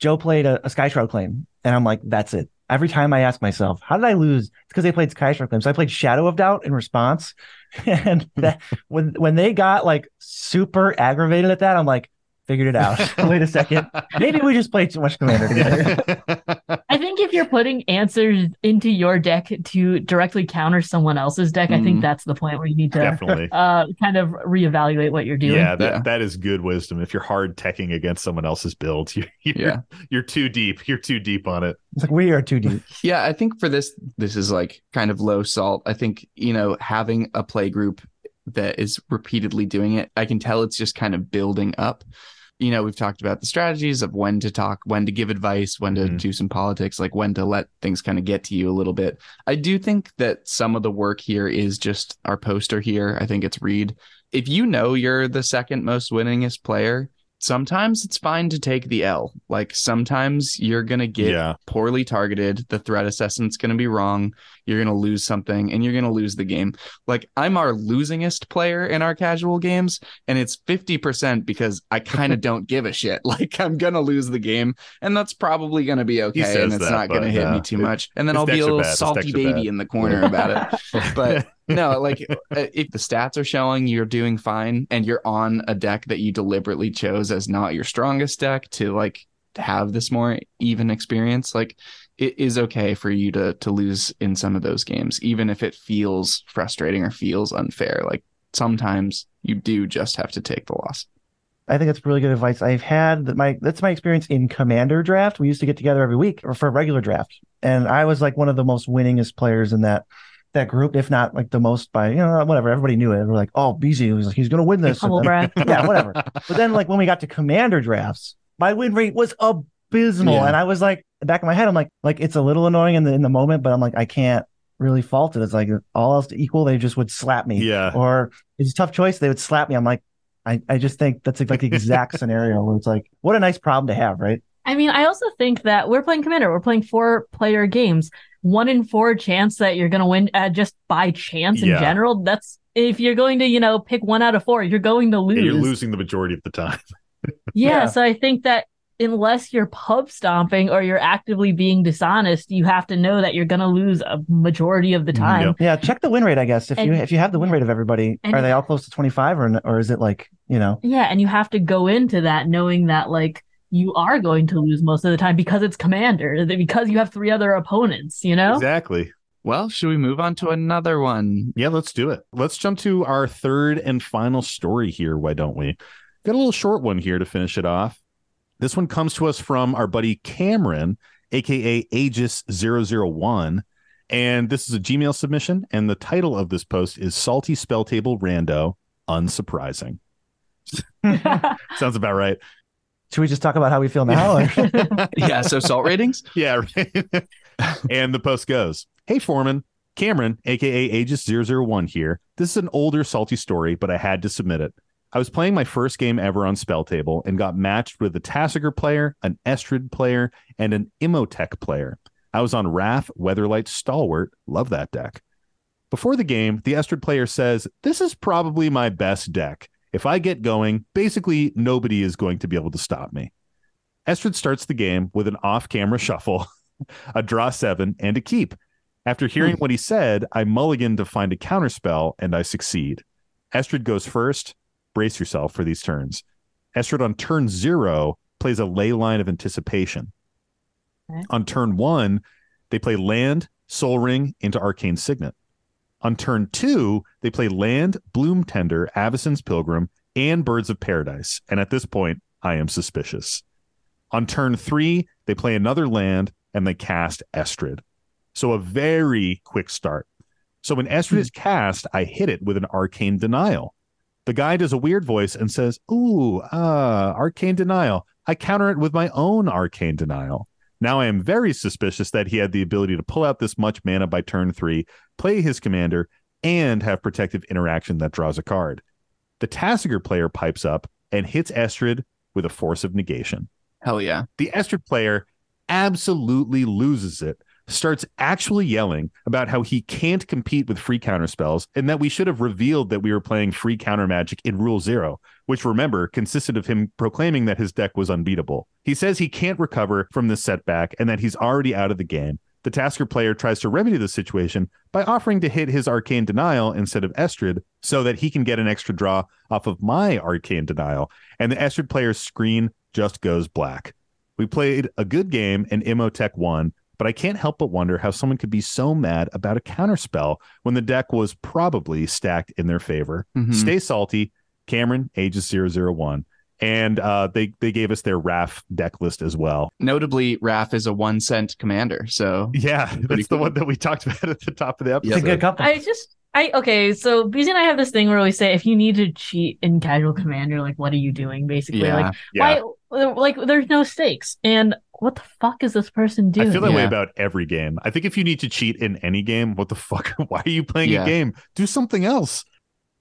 S4: Joe played a, a Skyshroud claim, and I'm like, that's it. Every time I ask myself, how did I lose? It's because they played Skyshroud claim. So I played Shadow of Doubt in response. And that, when when they got like super aggravated at that, I'm like, figured it out. Wait a second. Maybe we just played too much Commander together.
S5: I think if you're putting answers into your deck to directly counter someone else's deck, I think
S3: Mhm.
S5: that's the point where you need to
S1: definitely
S5: uh kind of reevaluate what you're doing.
S1: yeah that,
S3: Yeah.
S1: that is good wisdom if you're hard teching against someone else's build you, you're,
S3: Yeah.
S1: you're too deep you're too deep on it
S4: It's like we are too deep.
S3: Yeah, I think for this, this is like kind of low salt. I think, you know, having a play group that is repeatedly doing it, I can tell it's just kind of building up. You know, we've talked about the strategies of when to talk, when to give advice, when to
S1: Mhm.
S3: do some politics, like when to let things kind of get to you a little bit. I do think that some of the work here is just our poster here. I think it's Reed. If you know you're the second most winningest player, sometimes it's fine to take the L. Like sometimes you're going to get
S1: yeah
S3: poorly targeted. The threat assessment's going to be wrong. You're going to lose something and you're going to lose the game. Like I'm our losingest player in our casual games, and it's 50% because I kind of don't give a shit. Like I'm going to lose the game, and that's probably going to be okay. And it's
S1: that,
S3: not going to hit
S1: uh,
S3: me too much. And then I'll be a little
S1: bad.
S3: Salty baby
S1: bad.
S3: in the corner about it. But no, like uh, if the stats are showing you're doing fine and you're on a deck that you deliberately chose as not your strongest deck to like have this more even experience, like it is okay for you to to lose in some of those games, even if it feels frustrating or feels unfair. Like sometimes you do just have to take the loss.
S4: I think that's really good advice. I've had that my that's my experience in commander draft. We used to get together every week or for a regular draft. And I was like one of the most winningest players in that that group, if not like the most by you know, whatever. Everybody knew it. We're like, oh Beezy was like, he's gonna win this.
S5: Humble
S4: then-
S5: brag.
S4: yeah, whatever. But then like when we got to commander drafts, my win rate was abysmal.
S3: Yeah.
S4: And I was like, back in my head, I'm like, like it's a little annoying in the in the moment, but I'm like, I can't really fault it. It's like all else equal, they just would slap me.
S1: Yeah.
S4: Or it's a tough choice, they would slap me. I'm like, I, I just think that's like the exact scenario where it's like, what a nice problem to have, right?
S5: I mean, I also think that we're playing Commander. We're playing four player games. One in four chance that you're going to win uh, just by chance in
S1: Yeah.
S5: general. That's if you're going to, you know, pick one out of four, you're going to lose.
S1: And you're losing the majority of the time.
S5: Yeah,
S4: Yeah.
S5: So I think that unless you're pub stomping or you're actively being dishonest, you have to know that you're going to lose a majority of the
S1: Mhm,
S5: time.
S1: yep.
S4: Yeah, check the win rate, I guess. If you if you have the win rate of everybody, are they all close to 25 or or is it like, you know,
S5: Yeah, and you have to go into that knowing that like you are going to lose most of the time because it's commander, that- because you have three other opponents, you know?
S1: Exactly.
S3: Well, should we move on to another one?
S1: Yeah, let's do it. Let's jump to our third and final story here. Why don't we? Got a little short one here to finish it off. This one comes to us from our buddy Cameron, aka Aegis001. And this is a Gmail submission. And the title of this post is Salty Spell Table Rando Unsurprising. Sounds about right.
S4: Should we just talk about how we feel now?
S3: Yeah, so salt ratings?
S1: Yeah, right. and the post goes Hey, Foreman, Cameron, aka Aegis001 here. This is an older salty story, but I had to submit it. I was playing my first game ever on Spell Table and got matched with a Tasigur player, an Estrid player, and an Imotekh player. I was on Raff, Weatherlight, Stalwart. Love that deck. Before the game, the Estrid player says, This is probably my best deck. If I get going, basically nobody is going to be able to stop me. Estrid starts the game with an off camera shuffle, a draw seven, and a keep. After hearing hmm. what he said, I mulligan to find a counterspell, and I succeed. Estrid goes first. Brace yourself for these turns. Estrid on turn zero plays a Leyline of Anticipation.
S5: Okay.
S1: On turn one, they play land, Sol Ring into arcane signet. On turn two, they play land, bloom tender, Avacyn's Pilgrim, and birds of paradise. And at this point, I am suspicious. On turn three, they play another land and they cast Estrid. So a very quick start. So when Estrid is cast, I hit it with an arcane denial. The guy does a weird voice and says, Ooh, uh, arcane denial. I counter it with my own arcane denial. Now I am very suspicious that he had the ability to pull out this much mana by turn three, play his commander, and have protective interaction that draws a card. The Tasigur player pipes up and hits Estrid with a force of negation.
S3: Hell yeah.
S1: The Estrid player absolutely loses it, starts actually yelling about how he can't compete with free counter spells and that we should have revealed that we were playing free counter magic in Rule Zero, which remember consisted of him proclaiming that his deck was unbeatable. He says he can't recover from this setback and that he's already out of the game. The Tasigur player tries to remedy the situation by offering to hit his arcane denial instead of Estrid so that he can get an extra draw off of my arcane denial. And the Estrid player's screen just goes black. We played a good game and Imotekh won, but I can't help but wonder how someone could be so mad about a counterspell when the deck was probably stacked in their favor.
S3: Mhm.
S1: Stay salty, Cameron, Aegis001. And uh, they they gave us their Raff deck list as well.
S3: Notably, Raff is a one cent commander. So
S1: Yeah, that's the one that we talked about at the top of the episode.
S4: It's
S1: episode.
S4: a good couple.
S5: I just I okay, so Beezy and I have this thing where we say if you need to cheat in casual commander, like what are you doing? Basically,
S3: yeah.
S5: like
S1: Yeah.
S5: why like there's no stakes. And what the fuck is this person doing?
S1: I feel that way about every game. I think if you need to cheat in any game, what the fuck? Why are you playing
S3: Yeah.
S1: a game? Do something else.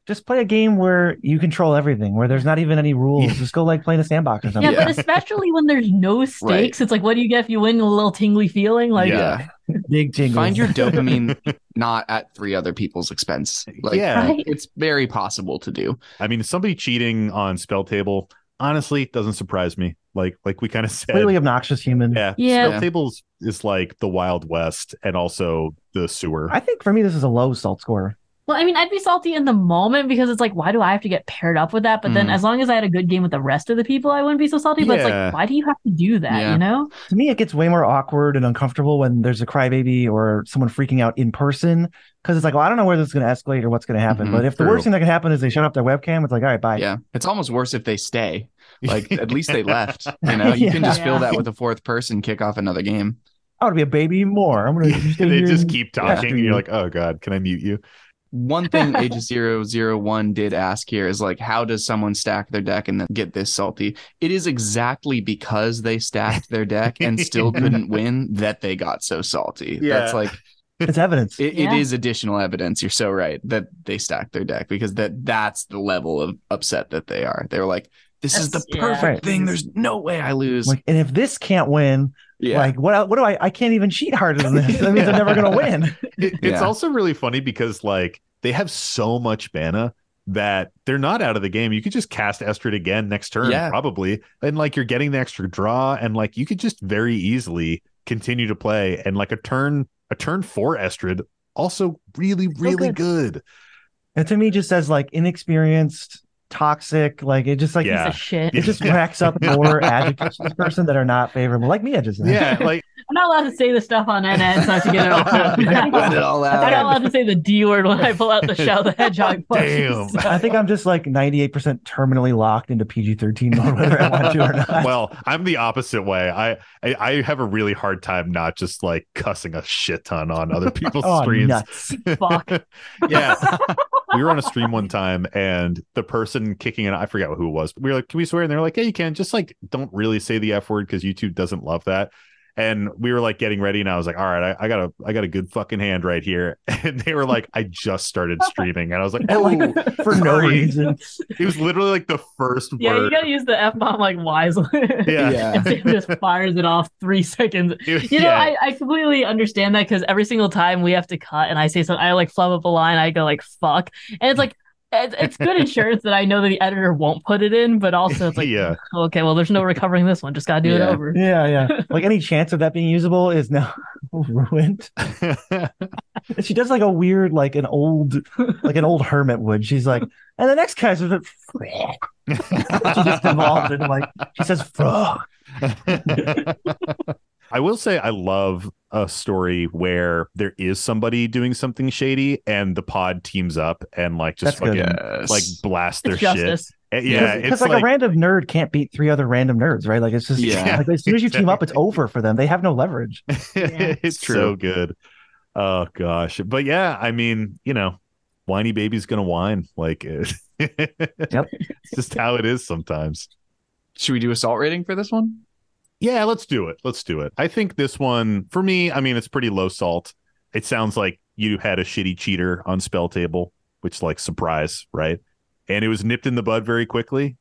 S4: Just play a game where you control everything, where there's not even any rules.
S1: Yeah.
S4: Just go like play in a sandbox or something.
S3: Yeah.
S5: but especially when there's no stakes, it's like what do you get if you win a little tingly feeling? Like
S1: Yeah.
S4: Big jingles.
S3: Find your dopamine not at three other people's expense. Like,
S1: Yeah.
S5: Right?
S3: it's very possible to do.
S1: I mean, somebody cheating on spell table honestly doesn't surprise me. Like like we kind of said.
S4: completely obnoxious human.
S1: yeah,
S5: Yeah.
S1: Spell tables is like the Wild West and also the sewer.
S4: I think for me this is a low salt score.
S5: Well, I mean, I'd be salty in the moment because it's like, why do I have to get paired up with that? But then,
S3: Mm.
S5: as long as I had a good game with the rest of the people, I wouldn't be so salty. But it's like, why do you have to do that?
S3: Yeah.
S5: You know?
S4: To me, it gets way more awkward and uncomfortable when there's a crybaby or someone freaking out in person because it's like, well, I don't know where this is going to escalate or what's going to happen.
S3: Mhm.
S4: but if the
S1: True.
S4: worst thing that can happen is they shut off their webcam, it's like, all right, bye.
S3: Yeah. It's almost worse if they stay. Like at least they left. You know, you can
S4: Yeah.
S3: just fill that with a fourth person, kick off another game.
S4: I want to be a baby more. I'm gonna.
S1: they just keep talking, and you're like, "Oh God, can I mute you?"
S3: One thing Aegis Zero Zero One did ask here is like, how does someone stack their deck and then get this salty? It is exactly because they stacked their deck and still couldn't win that they got so salty.
S1: Yeah.
S3: That's like
S4: it's evidence.
S3: it,
S5: Yeah.
S3: it is additional evidence. You're so right that they stacked their deck because that that's the level of upset that they are. They were like, this is the
S5: That's- yeah.
S3: perfect thing. There's no way I lose.
S4: like, and if this can't win,
S3: yeah.
S4: like what? What do I? I can't even cheat harder than this. That means I'm never gonna win.
S1: It, it's
S3: Yeah.
S1: also really funny because like they have so much mana that they're not out of the game. You could just cast Estrid again next turn,
S3: Yeah.
S1: probably, and like you're getting the extra draw, and like you could just very easily continue to play, and like a turn, a turn for Estrid, also really, really good.
S4: And to me, just as like inexperienced, toxic, like it just like
S1: Yeah.
S5: Piece of shit.
S4: it just racks up more adjectives to this person that are not favorable. Like me, I just.
S1: Yeah, like
S5: I'm not allowed to say the stuff on NN, so I have to get it all out.
S3: Let it all
S5: I'm not allowed to say the D word when I pull out the shell, the Hedgehog.
S1: Damn.
S5: so-
S4: I think I'm just like 98% terminally locked into PG-13 mode, whether I want to or not.
S1: well, I'm the opposite way. I, I I have a really hard time not just like cussing a shit ton on other people's
S4: oh,
S1: streams.
S4: nuts.
S5: Fuck.
S1: yeah. we were on a stream one time and the person kicking it, I forget who it was. We were like, can we swear? And they're like, yeah, you can. Just like, don't really say the F word because YouTube doesn't love that. And we were like getting ready, and I was like, all right, I, I got a I got a good fucking hand right here. And they were like, I just started streaming. And I was like, oh,
S4: like for no reason.
S1: it was literally like the first
S5: Yeah, you gotta use the F bomb like wisely.
S1: yeah.
S3: Yeah.
S5: and Sam just fires it off three seconds.
S1: It-
S5: You know,
S1: yeah.
S5: I, I completely understand that because every single time we have to cut and I say something, I like flub up a line, I go like fuck. And it's like, it's, it's good insurance that I know that the editor won't put it in, but also it's like,
S1: Yeah.
S5: Oh, okay, well, there's no recovering this one. Just gotta do it over.
S4: Yeah, yeah. Like any chance of that being usable is now ruined. She does like a weird, like an old, like an old hermit would. She's like, and the next guy's she just evolved into like she says frog.
S1: I will say I love a story where there is somebody doing something shady and the pod teams up and like just
S4: That's
S1: fucking
S3: Yes.
S1: like blast their
S5: It's
S1: shit.
S5: justice.
S1: And yeah,
S4: because
S1: it's
S4: like,
S1: like,
S4: a random nerd can't beat three other random nerds, right? Like it's just
S3: Yeah.
S4: like as soon as you team up, it's over for them. They have no leverage.
S1: it's
S3: It's
S1: so
S3: true.
S1: good. Oh gosh. But yeah, I mean, you know, whiny baby's gonna whine. Like eh. it's just how it is sometimes.
S3: Should we do assault rating for this one?
S1: Yeah, let's do it. Let's do it. I think this one for me, I mean, it's pretty low salt. It sounds like you had a shitty cheater on spell table, which like surprise, right? And it was nipped in the bud very quickly.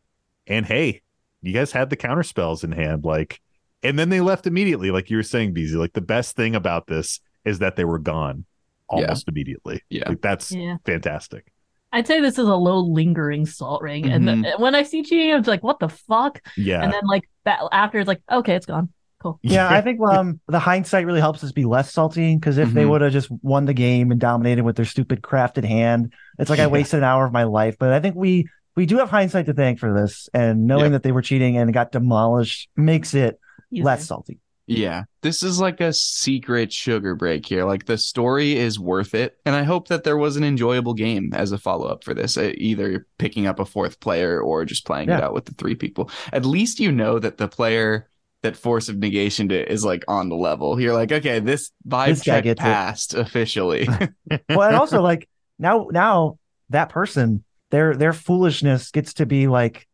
S1: And hey, you guys had the counter spells in hand, like, and then they left immediately, like you were saying, Beezy. Like the best thing about this is that they were gone almost immediately.
S3: Yeah.
S1: Like that's
S5: Yeah.
S1: fantastic.
S5: I'd say this is a low lingering salt ring. And
S3: Mhm.
S5: the, when I see cheating, I'm like, what the fuck?
S1: Yeah.
S5: And then like that after it's like, okay, it's gone. Cool.
S4: Yeah, I think um the hindsight really helps us be less salty because if they
S3: Mhm.
S4: would have just won the game and dominated with their stupid crafted hand, it's like I wasted an hour of my life. But I think we we do have hindsight to thank for this, and knowing
S3: Yep.
S4: that they were cheating and got demolished makes it
S5: Easier.
S4: less salty.
S3: Yeah, this is like a secret sugar break here. Like the story is worth it, and I hope that there was an enjoyable game as a follow up for this. Either picking up a fourth player or just playing it out with the three people. At least you know that the player that Force of Negation to is like on the level. You're like, okay, this vibe
S4: This
S3: check
S4: gets it.
S3: passed officially.
S4: well, and also like now now that person their their foolishness gets to be like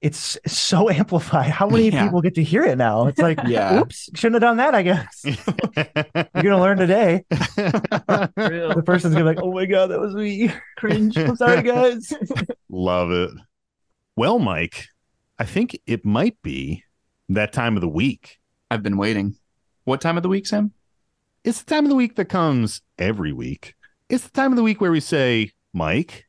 S4: it's so amplified. How many
S3: Yeah.
S4: people get to hear it now? It's like,
S3: Yeah.
S4: oops, shouldn't have done that. I guess you're gonna learn today. The person's gonna be like, oh my god, that was me.
S5: Cringe.
S4: I'm sorry, guys.
S1: Love it. Well, Mike, I think it might be that time of the week.
S3: I've been waiting. What time of the week, Sam?
S1: It's the time of the week that comes every week. It's the time of the week where we say, Mike,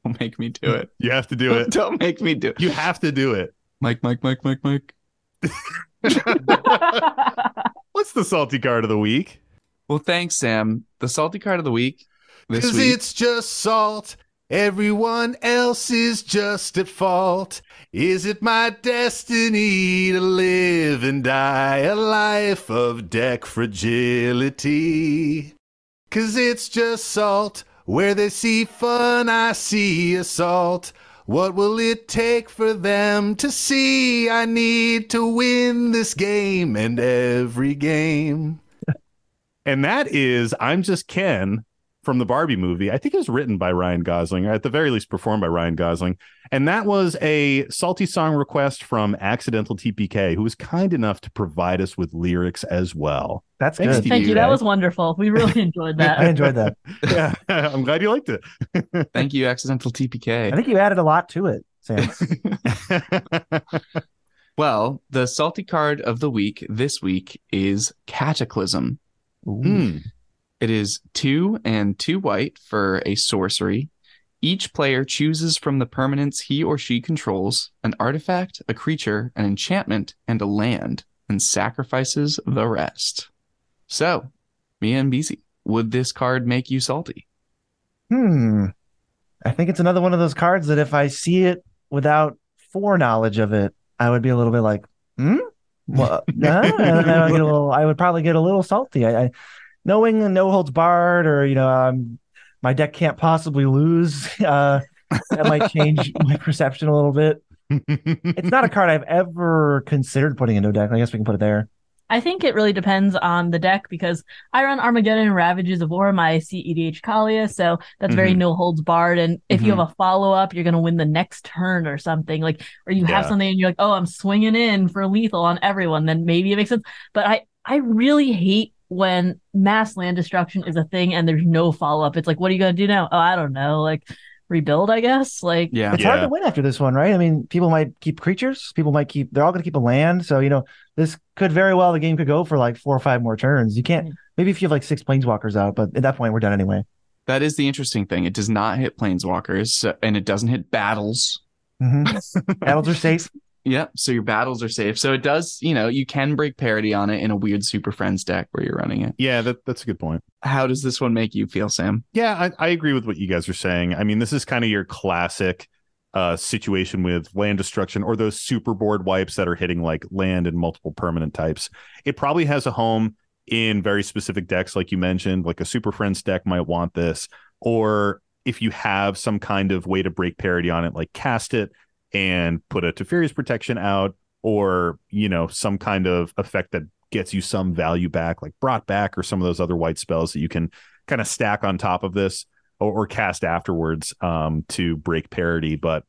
S3: Don't make me do it.
S1: you have to do it.
S3: Don't make me do it.
S1: You have to do it.
S3: Mike, Mike, Mike, Mike, Mike.
S1: What's the salty card of the week?
S3: Well, thanks, Sam. The salty card of the week this
S2: Cause it's just salt. Everyone else is just at fault. Is it my destiny to live and die a life of deck fragility? Cause it's just salt. Where they see fun, I see assault. What will it take for them to see I need to win this game and every game?
S1: And that is I'm Just Ken from the Barbie movie. I think it was written by Ryan Gosling, or at the very least performed by Ryan Gosling. And that was a salty song request from Accidental TPK, who was kind enough to provide us with lyrics as well.
S4: That's
S1: Thanks
S4: good.
S5: Thank
S1: you,
S5: you. That was wonderful. We really enjoyed that.
S4: I enjoyed that.
S1: Yeah, I'm glad you liked it.
S3: Thank you, Accidental TPK.
S4: I think you added a lot to it, Sam.
S3: Well, the salty card of the week this week is Cataclysm.
S1: Hmm.
S3: It is two and two white for a sorcery. Each player chooses from the permanents he or she controls an artifact, a creature, an enchantment, and a land, and sacrifices the rest. So, Mia and Beezy, would this card make you salty?
S4: Hmm. I think it's another one of those cards that if I see it without foreknowledge of it, I would be a little bit like, hmm? Well, I would get a little. I would probably get a little salty. I, I knowing no holds barred, or you know, um, my deck can't possibly lose. Uh, that might change my perception a little bit. It's not a card I've ever considered putting into a deck. I guess we can put it there.
S5: I think it really depends on the deck because I run Armageddon and Ravages of War, my CEDH Kaalia, so that's very
S1: Mhm.
S5: no holds barred. And if you have a follow up, you're gonna win the next turn or something like, or you have
S1: Yeah.
S5: something and you're like, oh, I'm swinging in for lethal on everyone. Then maybe it makes sense. But I I really hate when mass land destruction is a thing and there's no follow up. It's like, what are you gonna do now? Oh, I don't know, like rebuild, I guess. Like,
S3: Yeah.
S4: It's hard to win after this one, right? I mean, people might keep creatures. People might keep. They're all going to keep a land. So you know, this could very well the game could go for like four or five more turns. You can't.
S5: Mm.
S4: Maybe if you have like six planeswalkers out, but at that point we're done anyway.
S3: That is the interesting thing. It does not hit planeswalkers and it doesn't hit battles.
S4: hmm Battles are safe.
S3: Yeah, so your battles are safe. So it does, you know, you can break parity on it in a weird Super Friends deck where you're running it.
S1: yeah, that, that's a good point.
S3: How does this one make you feel, Sam?
S1: Yeah, I, I agree with what you guys are saying. I mean, this is kind of your classic uh, situation with land destruction or those super board wipes that are hitting like land and multiple permanent types. It probably has a home in very specific decks, like you mentioned, like a Super Friends deck might want this. Or if you have some kind of way to break parity on it, like cast it and put a Teferi's protection out, or, you know, some kind of effect that gets you some value back, like brought back, or some of those other white spells that you can kind of stack on top of this or, or cast afterwards um, to break parity. But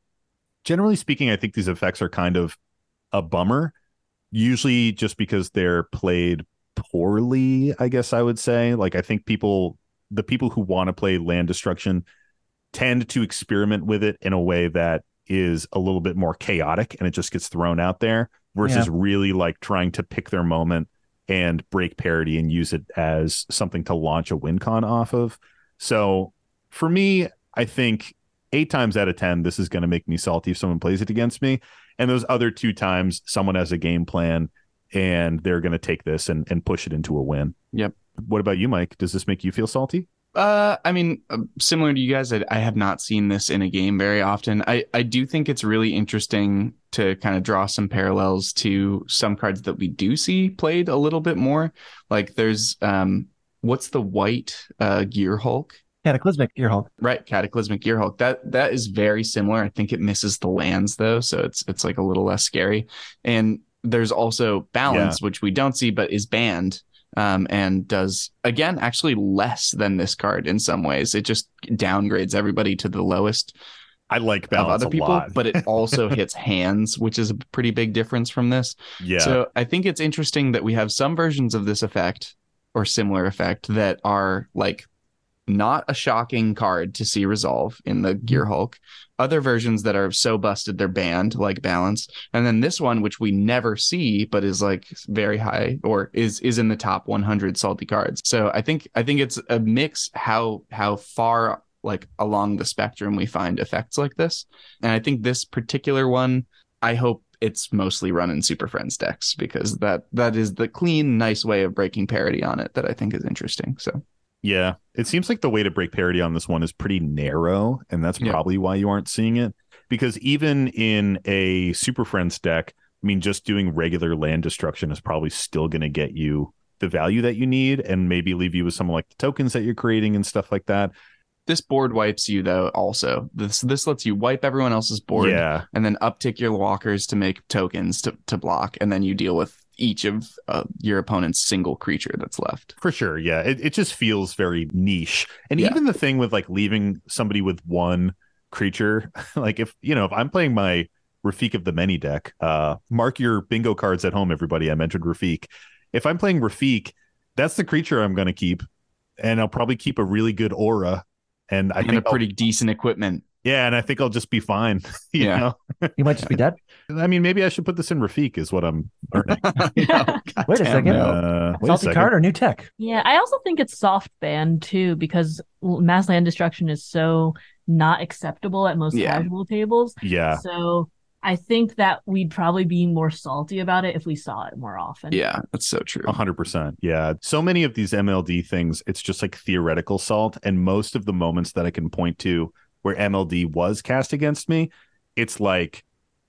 S1: generally speaking, I think these effects are kind of a bummer, usually just because they're played poorly, I guess I would say. Like, I think people, the people who want to play land destruction tend to experiment with it in a way that is a little bit more chaotic and it just gets thrown out there versus really like trying to pick their moment and break parity and use it as something to launch a win con off of. So for me, I think eight times out of 10, this is going to make me salty if someone plays it against me. And those other two times, someone has a game plan and they're going to take this and, and push it into a win.
S3: Yep.
S1: What about you, Mike? Does this make you feel salty?
S3: Uh, I mean, uh, similar to you guys, I, I have not seen this in a game very often. I, I do think it's really interesting to kind of draw some parallels to some cards that we do see played a little bit more. Like there's um, what's the white uh Gearhulk?
S4: Cataclysmic Gearhulk.
S3: Right, Cataclysmic Gearhulk. That that is very similar. I think it misses the lands though, so it's it's like a little less scary. And there's also balance, which we don't see, but is banned um, and does again actually less than this card in some ways. It just downgrades everybody to the lowest
S1: I like
S3: of other people, but it also hits hands, which is a pretty big difference from this.
S1: yeah.
S3: So I think it's interesting that we have some versions of this effect or similar effect that are like not a shocking card to see resolve in the Gearhulk. Other versions that are so busted they're banned, like Balance, and then this one, which we never see, but is like very high or is is in the top 100 salty cards. So I think I think it's a mix how how far like along the spectrum we find effects like this, and I think this particular one, I hope it's mostly run in Super Friends decks because that that is the clean, nice way of breaking parity on it that I think is interesting. So
S1: Yeah, it seems like the way to break parity on this one is pretty narrow, and that's
S3: Yeah.
S1: probably why you aren't seeing it. Because even in a Super Friends deck, I mean, just doing regular land destruction is probably still going to get you the value that you need, and maybe leave you with some like the tokens that you're creating and stuff like that.
S3: this board wipes you though. Also, this this lets you wipe everyone else's board,
S1: Yeah.
S3: and then uptick your walkers to make tokens to to block, and then you deal with each of uh, your opponent's single creature that's left.
S1: For sure, yeah. It it just feels very niche. And
S3: Yeah.
S1: even the thing with like leaving somebody with one creature, like if you know, if I'm playing my Rafiq of the Many deck, uh mark your bingo cards at home, everybody. I mentioned Rafiq. If I'm playing Rafiq, that's the creature I'm gonna keep. And I'll probably keep a really good aura. And I
S3: and
S1: think
S3: a
S1: I'll-
S3: pretty decent equipment.
S1: Yeah, and I think I'll just be fine. you
S3: Yeah.
S1: know?
S4: You might just be dead.
S1: I mean, maybe I should put this in Rafiq, is what I'm learning.
S3: No,
S4: Wait a second.
S1: Uh, wait a
S4: Salty
S1: second.
S4: card or new tech?
S5: Yeah, I also think it's soft banned too because mass land destruction is so not acceptable at most
S3: Yeah.
S5: casual tables.
S1: Yeah.
S5: So I think that we'd probably be more salty about it if we saw it more often.
S3: Yeah, that's so true.
S1: A hundred percent. Yeah. So many of these MLD things, it's just like theoretical salt. And most of the moments that I can point to where MLD was cast against me, it's like,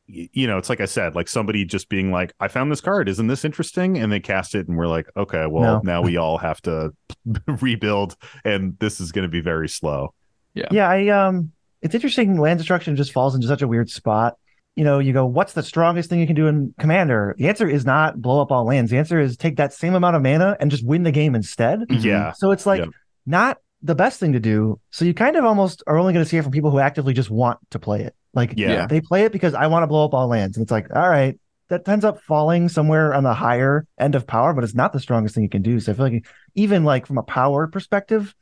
S1: you know, it's like I said, like somebody just being like, I found this card. Isn't this interesting? And they cast it and we're like, okay, well,
S4: No.
S1: now we all have to rebuild and this is going to be very slow.
S4: Yeah, Yeah. I um it's interesting land destruction just falls into such a weird spot. You know, you go, what's the strongest thing you can do in commander? The answer is not blow up all lands. The answer is take that same amount of mana and just win the game instead.
S1: Yeah.
S4: So it's like
S1: Yep.
S4: not the best thing to do. So you kind of almost are only going to see it from people who actively just want to play it. Like
S1: Yeah.
S3: Yeah.
S4: they play it because I want to blow up all lands. And it's like, all right, that ends up falling somewhere on the higher end of power, but it's not the strongest thing you can do. So I feel like even like from a power perspective,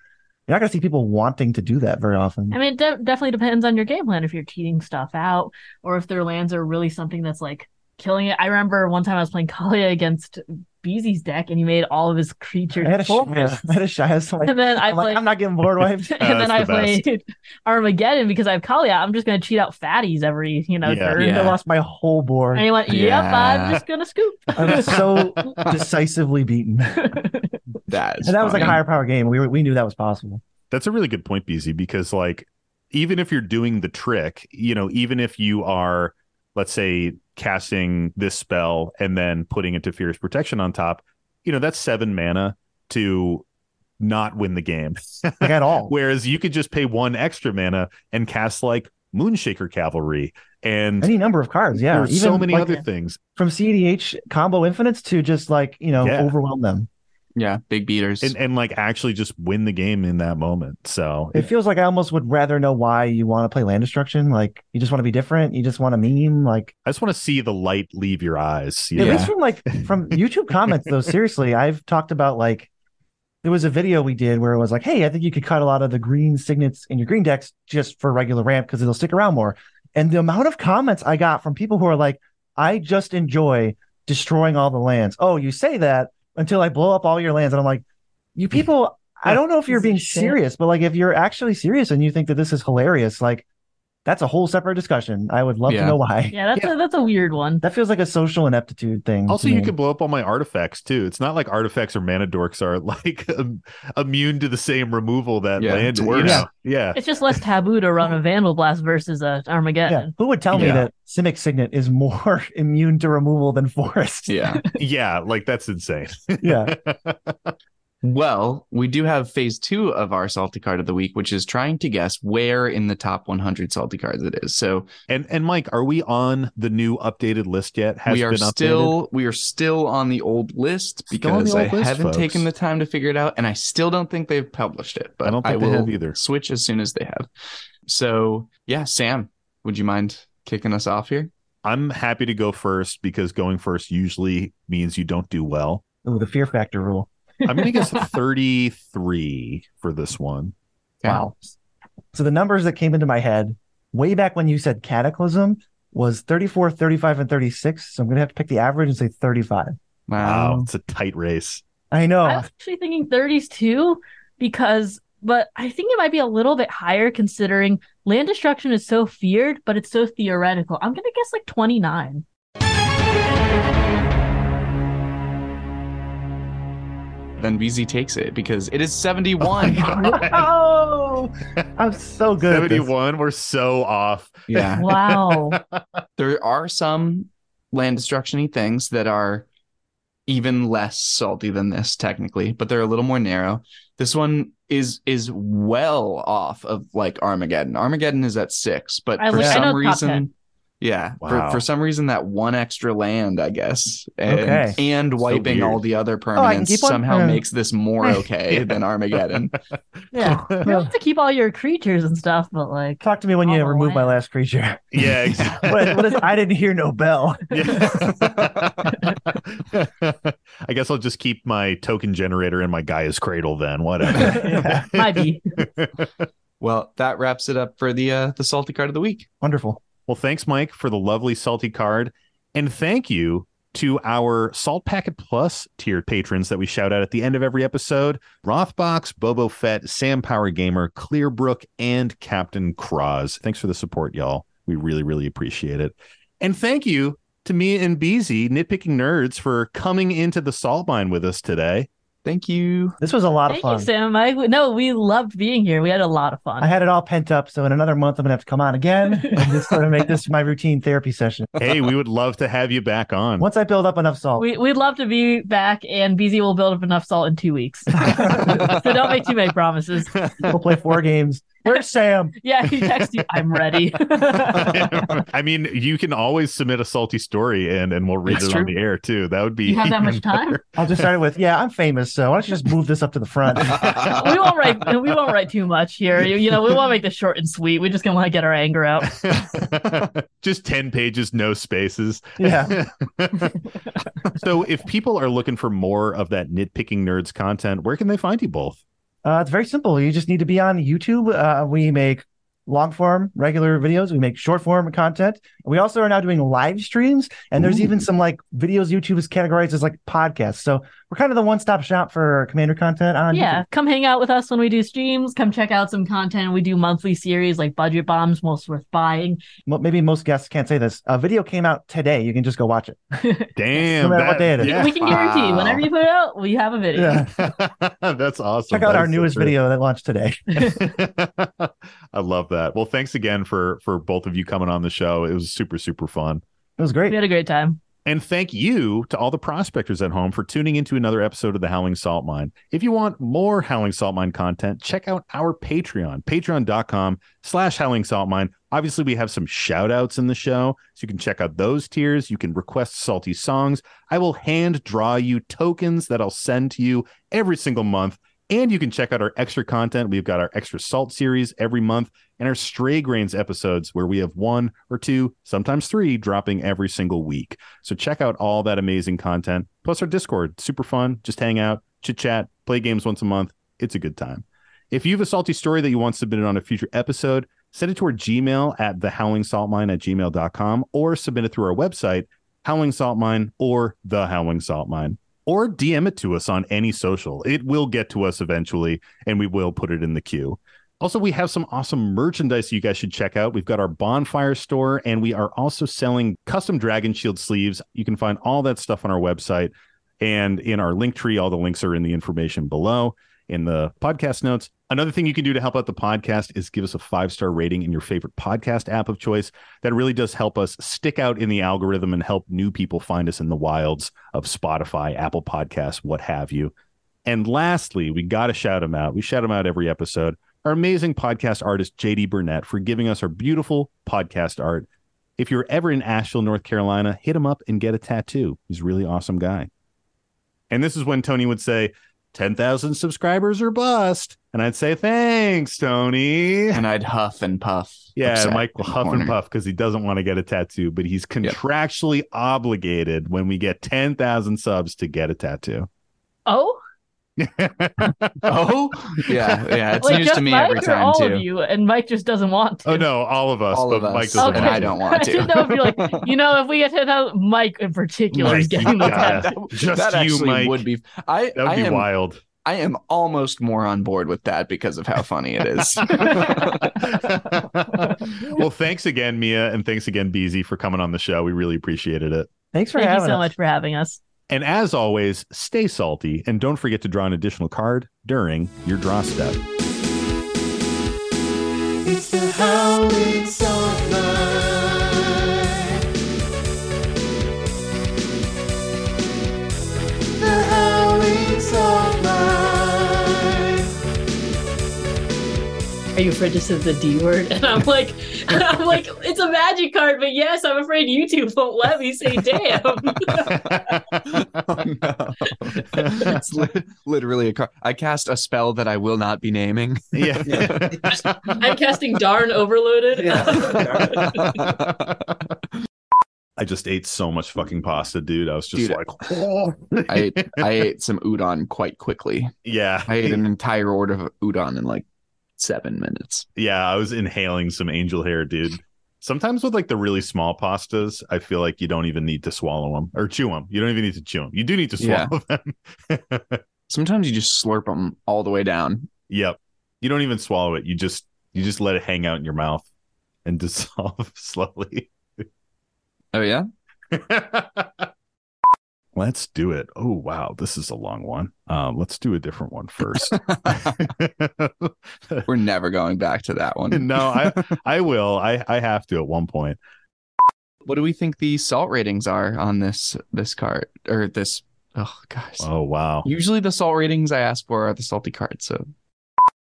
S4: you're not going to see people wanting to do that very often.
S5: I mean, it de- definitely depends on your game plan if you're cheating stuff out or if their lands are really something that's like killing it. I remember one time I was playing Kaalia against Beezy's deck and he made all of his creatures
S4: I had a
S5: full.
S4: Shia. I had a Shia, so like,
S5: And then I
S4: I'm like,
S5: played
S4: I'm not getting board wiped.
S5: and then I
S1: the best.
S5: played Armageddon because I have Kaalia. I'm just gonna cheat out fatties every, you know,
S1: Yeah.
S5: turn.
S3: Yeah.
S4: I lost my whole board.
S5: And he went, Yep,
S3: Yeah.
S5: I'm just gonna scoop.
S4: I was so decisively beaten.
S3: That is
S4: And that was like a higher power game. We were, we knew that was possible.
S1: That's a really good point, Beezy, because like even if you're doing the trick, you know, even if you are, let's say, casting this spell and then putting it Teferi's Protection on top, you know, that's seven mana to not win the game.
S4: Like at all.
S1: Whereas you could just pay one extra mana and cast like Moonshaker Cavalry and
S4: Any number of cards, yeah.
S1: there's so many
S4: like,
S1: other things.
S4: from CDH combo infinites to just like, you know,
S1: Yeah.
S4: overwhelm them.
S3: Yeah, big beaters.
S1: And, and like actually just win the game in that moment. So
S4: It feels like I almost would rather know why you want to play land destruction. Like you just want to be different. You just want to meme. Like
S1: I just want to see the light leave your eyes. you
S4: at
S1: know?
S4: least from like from YouTube comments though. Seriously, I've talked about like there was a video we did where it was like, hey, I think you could cut a lot of the green signets in your green decks just for regular ramp because it'll stick around more. And the amount of comments I got from people who are like, I just enjoy destroying all the lands. Oh, you say that until I blow up all your lands, and I'm like, you people. I don't know if you're being serious, but like if you're actually serious and you think that this is hilarious, like that's a whole separate discussion. I would love
S3: Yeah.
S4: to know why.
S5: Yeah, that's a that's a weird one.
S4: That feels like a social ineptitude thing.
S1: Also, you
S4: me.
S1: can blow up all my artifacts too. It's not like artifacts or mana dorks are like um, immune to the same removal that
S3: Yeah,
S1: land.
S3: it's
S1: you
S3: worse.
S1: know? Yeah.
S5: It's just less taboo to run a Vandal Blast versus a
S4: Yeah.
S5: Armageddon.
S4: Who would tell me that Simic Signet is more immune to removal than Forest?
S3: yeah.
S1: yeah, like that's insane.
S4: Yeah.
S3: Well, we do have phase two of our salty card of the week, which is trying to guess where in the top 100 salty cards it is. So
S1: and and Mike, are we on the new updated list yet? Has
S3: we are
S1: been
S3: still we are still on the old list
S1: Still on the
S3: because I
S1: list,
S3: haven't
S1: folks.
S3: taken the time to figure it out, and I still don't think they've published it. But
S1: I don't think they
S3: will
S1: have either.
S3: Switch as soon as they have. So yeah, Sam, would you mind kicking us off here?
S1: I'm happy to go first because going first usually means you don't do well.
S4: Ooh, the fear factor rule.
S1: I'm gonna guess 33 for this one.
S3: Okay.
S4: Wow. So the numbers that came into my head way back when you said cataclysm was 34, 35, and 36. So I'm going to have to pick the average and say 35.
S1: Wow,
S3: Wow.
S1: it's a tight race.
S4: I know.
S5: I was actually thinking 30s too, because but I think it might be a little bit higher considering land destruction is so feared, but it's so theoretical. I'm gonna guess like 29.
S3: Then Beezy takes it because it is 71.
S4: oh, I'm so good.
S1: 71, we're so off.
S3: yeah.
S5: Wow.
S3: there are some land destruction things that are even less salty than this technically, but they're a little more narrow. This one is is well off of like Armageddon. Armageddon is at six, but
S5: I
S3: for
S5: look- I know
S3: some
S5: top
S3: reason,
S5: 10.
S3: Yeah,
S1: Wow.
S3: for, for some reason that one extra land, I guess, and,
S4: Okay.
S3: and wiping
S1: weird.
S3: all the other
S4: Oh, I can
S3: permanents
S4: keep one?
S3: somehow
S4: Yeah.
S3: makes this more okay than Armageddon.
S5: Yeah. you have to keep all your creatures and stuff, but like
S4: Talk to me when you
S5: Oh,
S4: remove my last creature.
S1: Yeah, exactly.
S4: What, what is? I didn't hear no bell.
S1: Yeah. I guess I'll just keep my token generator in my Gaea's cradle then. Whatever.
S4: Yeah.
S5: might be.
S3: well, that wraps it up for the uh, the salty card of the week.
S4: Wonderful.
S1: Well, thanks, Mike, for the lovely salty card. And thank you to our Salt Packet Plus tiered patrons that we shout out at the end of every episode Rothbox, Bobo Fett, Sam Power Gamer, Clearbrook, and Captain Cross. Thanks for the support, y'all. We really, really appreciate it. And thank you to Mia and Beezy, nitpicking nerds, for coming into the salt mine with us today.
S3: Thank you.
S4: This was a lot
S5: Thank
S4: of fun. Thank you.
S5: Sam. I no, we loved being here. We had a lot of fun.
S4: I had it all pent up, so in another month I'm gonna have to come on again and just sort of make this my routine therapy session.
S1: Hey, we would love to have you back on.
S4: Once I build up enough salt.
S5: we, we'd love to be back, and Beezy will build up enough salt in two weeks. so don't make too many promises.
S4: We'll play four games. Where's Sam?
S5: Yeah, he texts you, I'm ready.
S1: I mean, you can always submit a salty story and and we'll read
S3: That's
S1: it on the air too. That would be
S5: you have that
S1: even
S5: much time?
S4: I'll just start it with, yeah, I'm famous, so why don't you just move this up to the front?
S5: we won't write we won't write too much here. You, you know, we won't make this short and sweet. We just gonna want to get our anger out.
S1: Just 10 pages, no spaces.
S4: Yeah.
S1: so, if people are looking for more of that nitpicking nerds content, where can they find you both?
S4: Uh, it's very simple. You just need to be on YouTube. Uh, we make long form, regular videos. We make short form content. We also are now doing live streams, and there's
S1: Ooh.
S4: even some like videos YouTube is categorized as like podcasts. So we're kind of the one stop shop for Commander content on
S5: Yeah,
S4: YouTube.
S5: come hang out with us when we do streams. Come check out some content. We do monthly series like Budget Bombs, most worth buying.
S4: Mo- Maybe most guests can't say this. A video came out today. You can just go watch it.
S1: Damn.
S4: No matter what day it is.
S1: yeah.
S5: We can guarantee
S3: Wow.
S5: whenever you put it out, we have a video.
S4: Yeah.
S1: That's awesome.
S4: Check out
S1: That
S4: our
S1: so
S4: newest
S1: true.
S4: video that launched today.
S1: I love that. Well, thanks again for for both of you coming on the show. It was super super fun.
S4: It was great.
S5: We had a great time.
S1: And thank you to all the prospectors at home for tuning into another episode of the Howling Salt Mine. If you want more Howling Salt Mine content, check out our Patreon, patreon.com slash Howling Salt Mine. Obviously, we have some shout outs in the show, so you can check out those tiers. You can request salty songs. I will hand draw you tokens that I'll send to you every single month. And you can check out our extra content. We've got our extra salt series every month and our stray grains episodes where we have one or two, sometimes three, dropping every single week. So check out all that amazing content. Plus our Discord, super fun. Just hang out, chit chat, play games once a month. It's a good time. If you have a salty story that you want submitted on a future episode, send it to our Gmail at the howling salt mine at gmail.com or submit it through our website, Howling Salt Mine or the Howling Salt Mine. Or DM it to us on any social. It will get to us eventually, and we will put it in the queue. Also, we have some awesome merchandise you guys should check out. We've got our bonfire store, and we are also selling custom Dragon Shield sleeves. You can find all that stuff on our website and in our Linktree. All the links are in the information below in the podcast notes. Another thing you can do to help out the podcast is give us a five star rating in your favorite podcast app of choice. That really does help us stick out in the algorithm and help new people find us in the wilds of Spotify, Apple Podcasts, what have you. And lastly, we got to shout him out. We shout him out every episode. Our amazing podcast artist, JD Burnett, for giving us our beautiful podcast art. If you're ever in Asheville, North Carolina, hit him up and get a tattoo. He's a really awesome guy. And this is when Tony would say, 10,000 subscribers or bust. And I'd say, thanks, Tony.
S3: And I'd huff and puff.
S1: Yeah, Mike will
S3: in the
S1: huff and puff because he doesn't want to get a tattoo, but he's contractually obligated when we get 10,000 subs to get a tattoo.
S5: Oh,
S3: Oh, yeah, yeah. It's
S5: like
S3: news to me
S5: Mike
S3: every time
S5: all
S3: too.
S5: of you, and Mike just doesn't want to.
S1: oh, no, all of us.
S3: All
S1: but
S3: of us.
S1: Mike doesn't
S3: And
S1: want
S3: I don't want
S5: I
S3: to.
S5: didn't know if you're like, you know, if we get to that, Mike in particular
S1: Mike,
S5: getting
S1: you
S5: the.
S1: Just
S3: that
S1: you, Mike.
S3: would be. I
S1: That would
S3: I
S1: be
S3: am,
S1: wild.
S3: I am almost more on board with that because of how funny it is.
S1: well, thanks again, Mia, and thanks again, Beezy, for coming on the show. We really appreciated it.
S4: Thanks for
S5: Thank you
S4: having
S5: so
S4: us.
S5: much for having us.
S1: And as always, stay salty and don't forget to draw an additional card during your draw step.
S2: It's the Howling
S5: "Are you afraid to say the D word?" And I'm like, "I'm like, it's a magic card, but yes, I'm afraid YouTube won't let me say damn."
S3: oh, no. it's li- literally a card. I cast a spell that I will not be naming.
S1: yeah.
S5: I'm casting darn overloaded.
S1: I just ate so much fucking pasta, dude. I was just
S3: Dude,
S1: like, oh.
S3: I ate, I ate some udon quite quickly.
S1: yeah,
S3: I ate an entire order of udon in like seven minutes.
S1: yeah. I was inhaling some angel hair, dude. Sometimes with like the really small pastas, I feel like you don't even need to swallow them or chew them. You don't even need to chew them. You do need to
S3: Yeah.
S1: swallow them.
S3: Sometimes you just slurp them all the way down.
S1: yep. You don't even swallow it. You just you just let it hang out in your mouth and dissolve slowly.
S3: Oh yeah,
S1: Let's do it. Oh wow, this is a long one. Um, let's do a different one first.
S3: we're never going back to that one.
S1: no, I I will. I I have to at one point.
S3: What do we think the salt ratings are on this this card or this? Oh gosh.
S1: Oh wow.
S3: Usually the salt ratings I ask for are the salty cards. So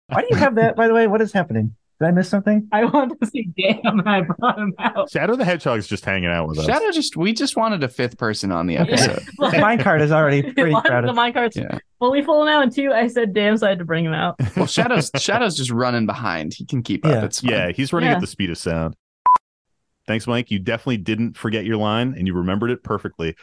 S4: Why do you have that, by the way? What is happening? Did I miss something?
S5: I wanted to say damn, and I brought him out.
S1: Shadow the Hedgehog's just hanging out with us.
S3: Shadow just we just wanted a fifth person on the
S4: Okay.
S3: episode.
S4: The mine card is already pretty
S5: one,
S4: crowded.
S5: the mine cards
S3: Yeah.
S5: fully full now, and two, I said damn, so I had to bring him out.
S3: Well, Shadow's Shadow's just running behind. He can keep up.
S4: Yeah.
S3: It's fine.
S1: Yeah, he's running
S5: Yeah.
S1: at the speed of sound. Thanks, Mike. You definitely didn't forget your line and you remembered it perfectly.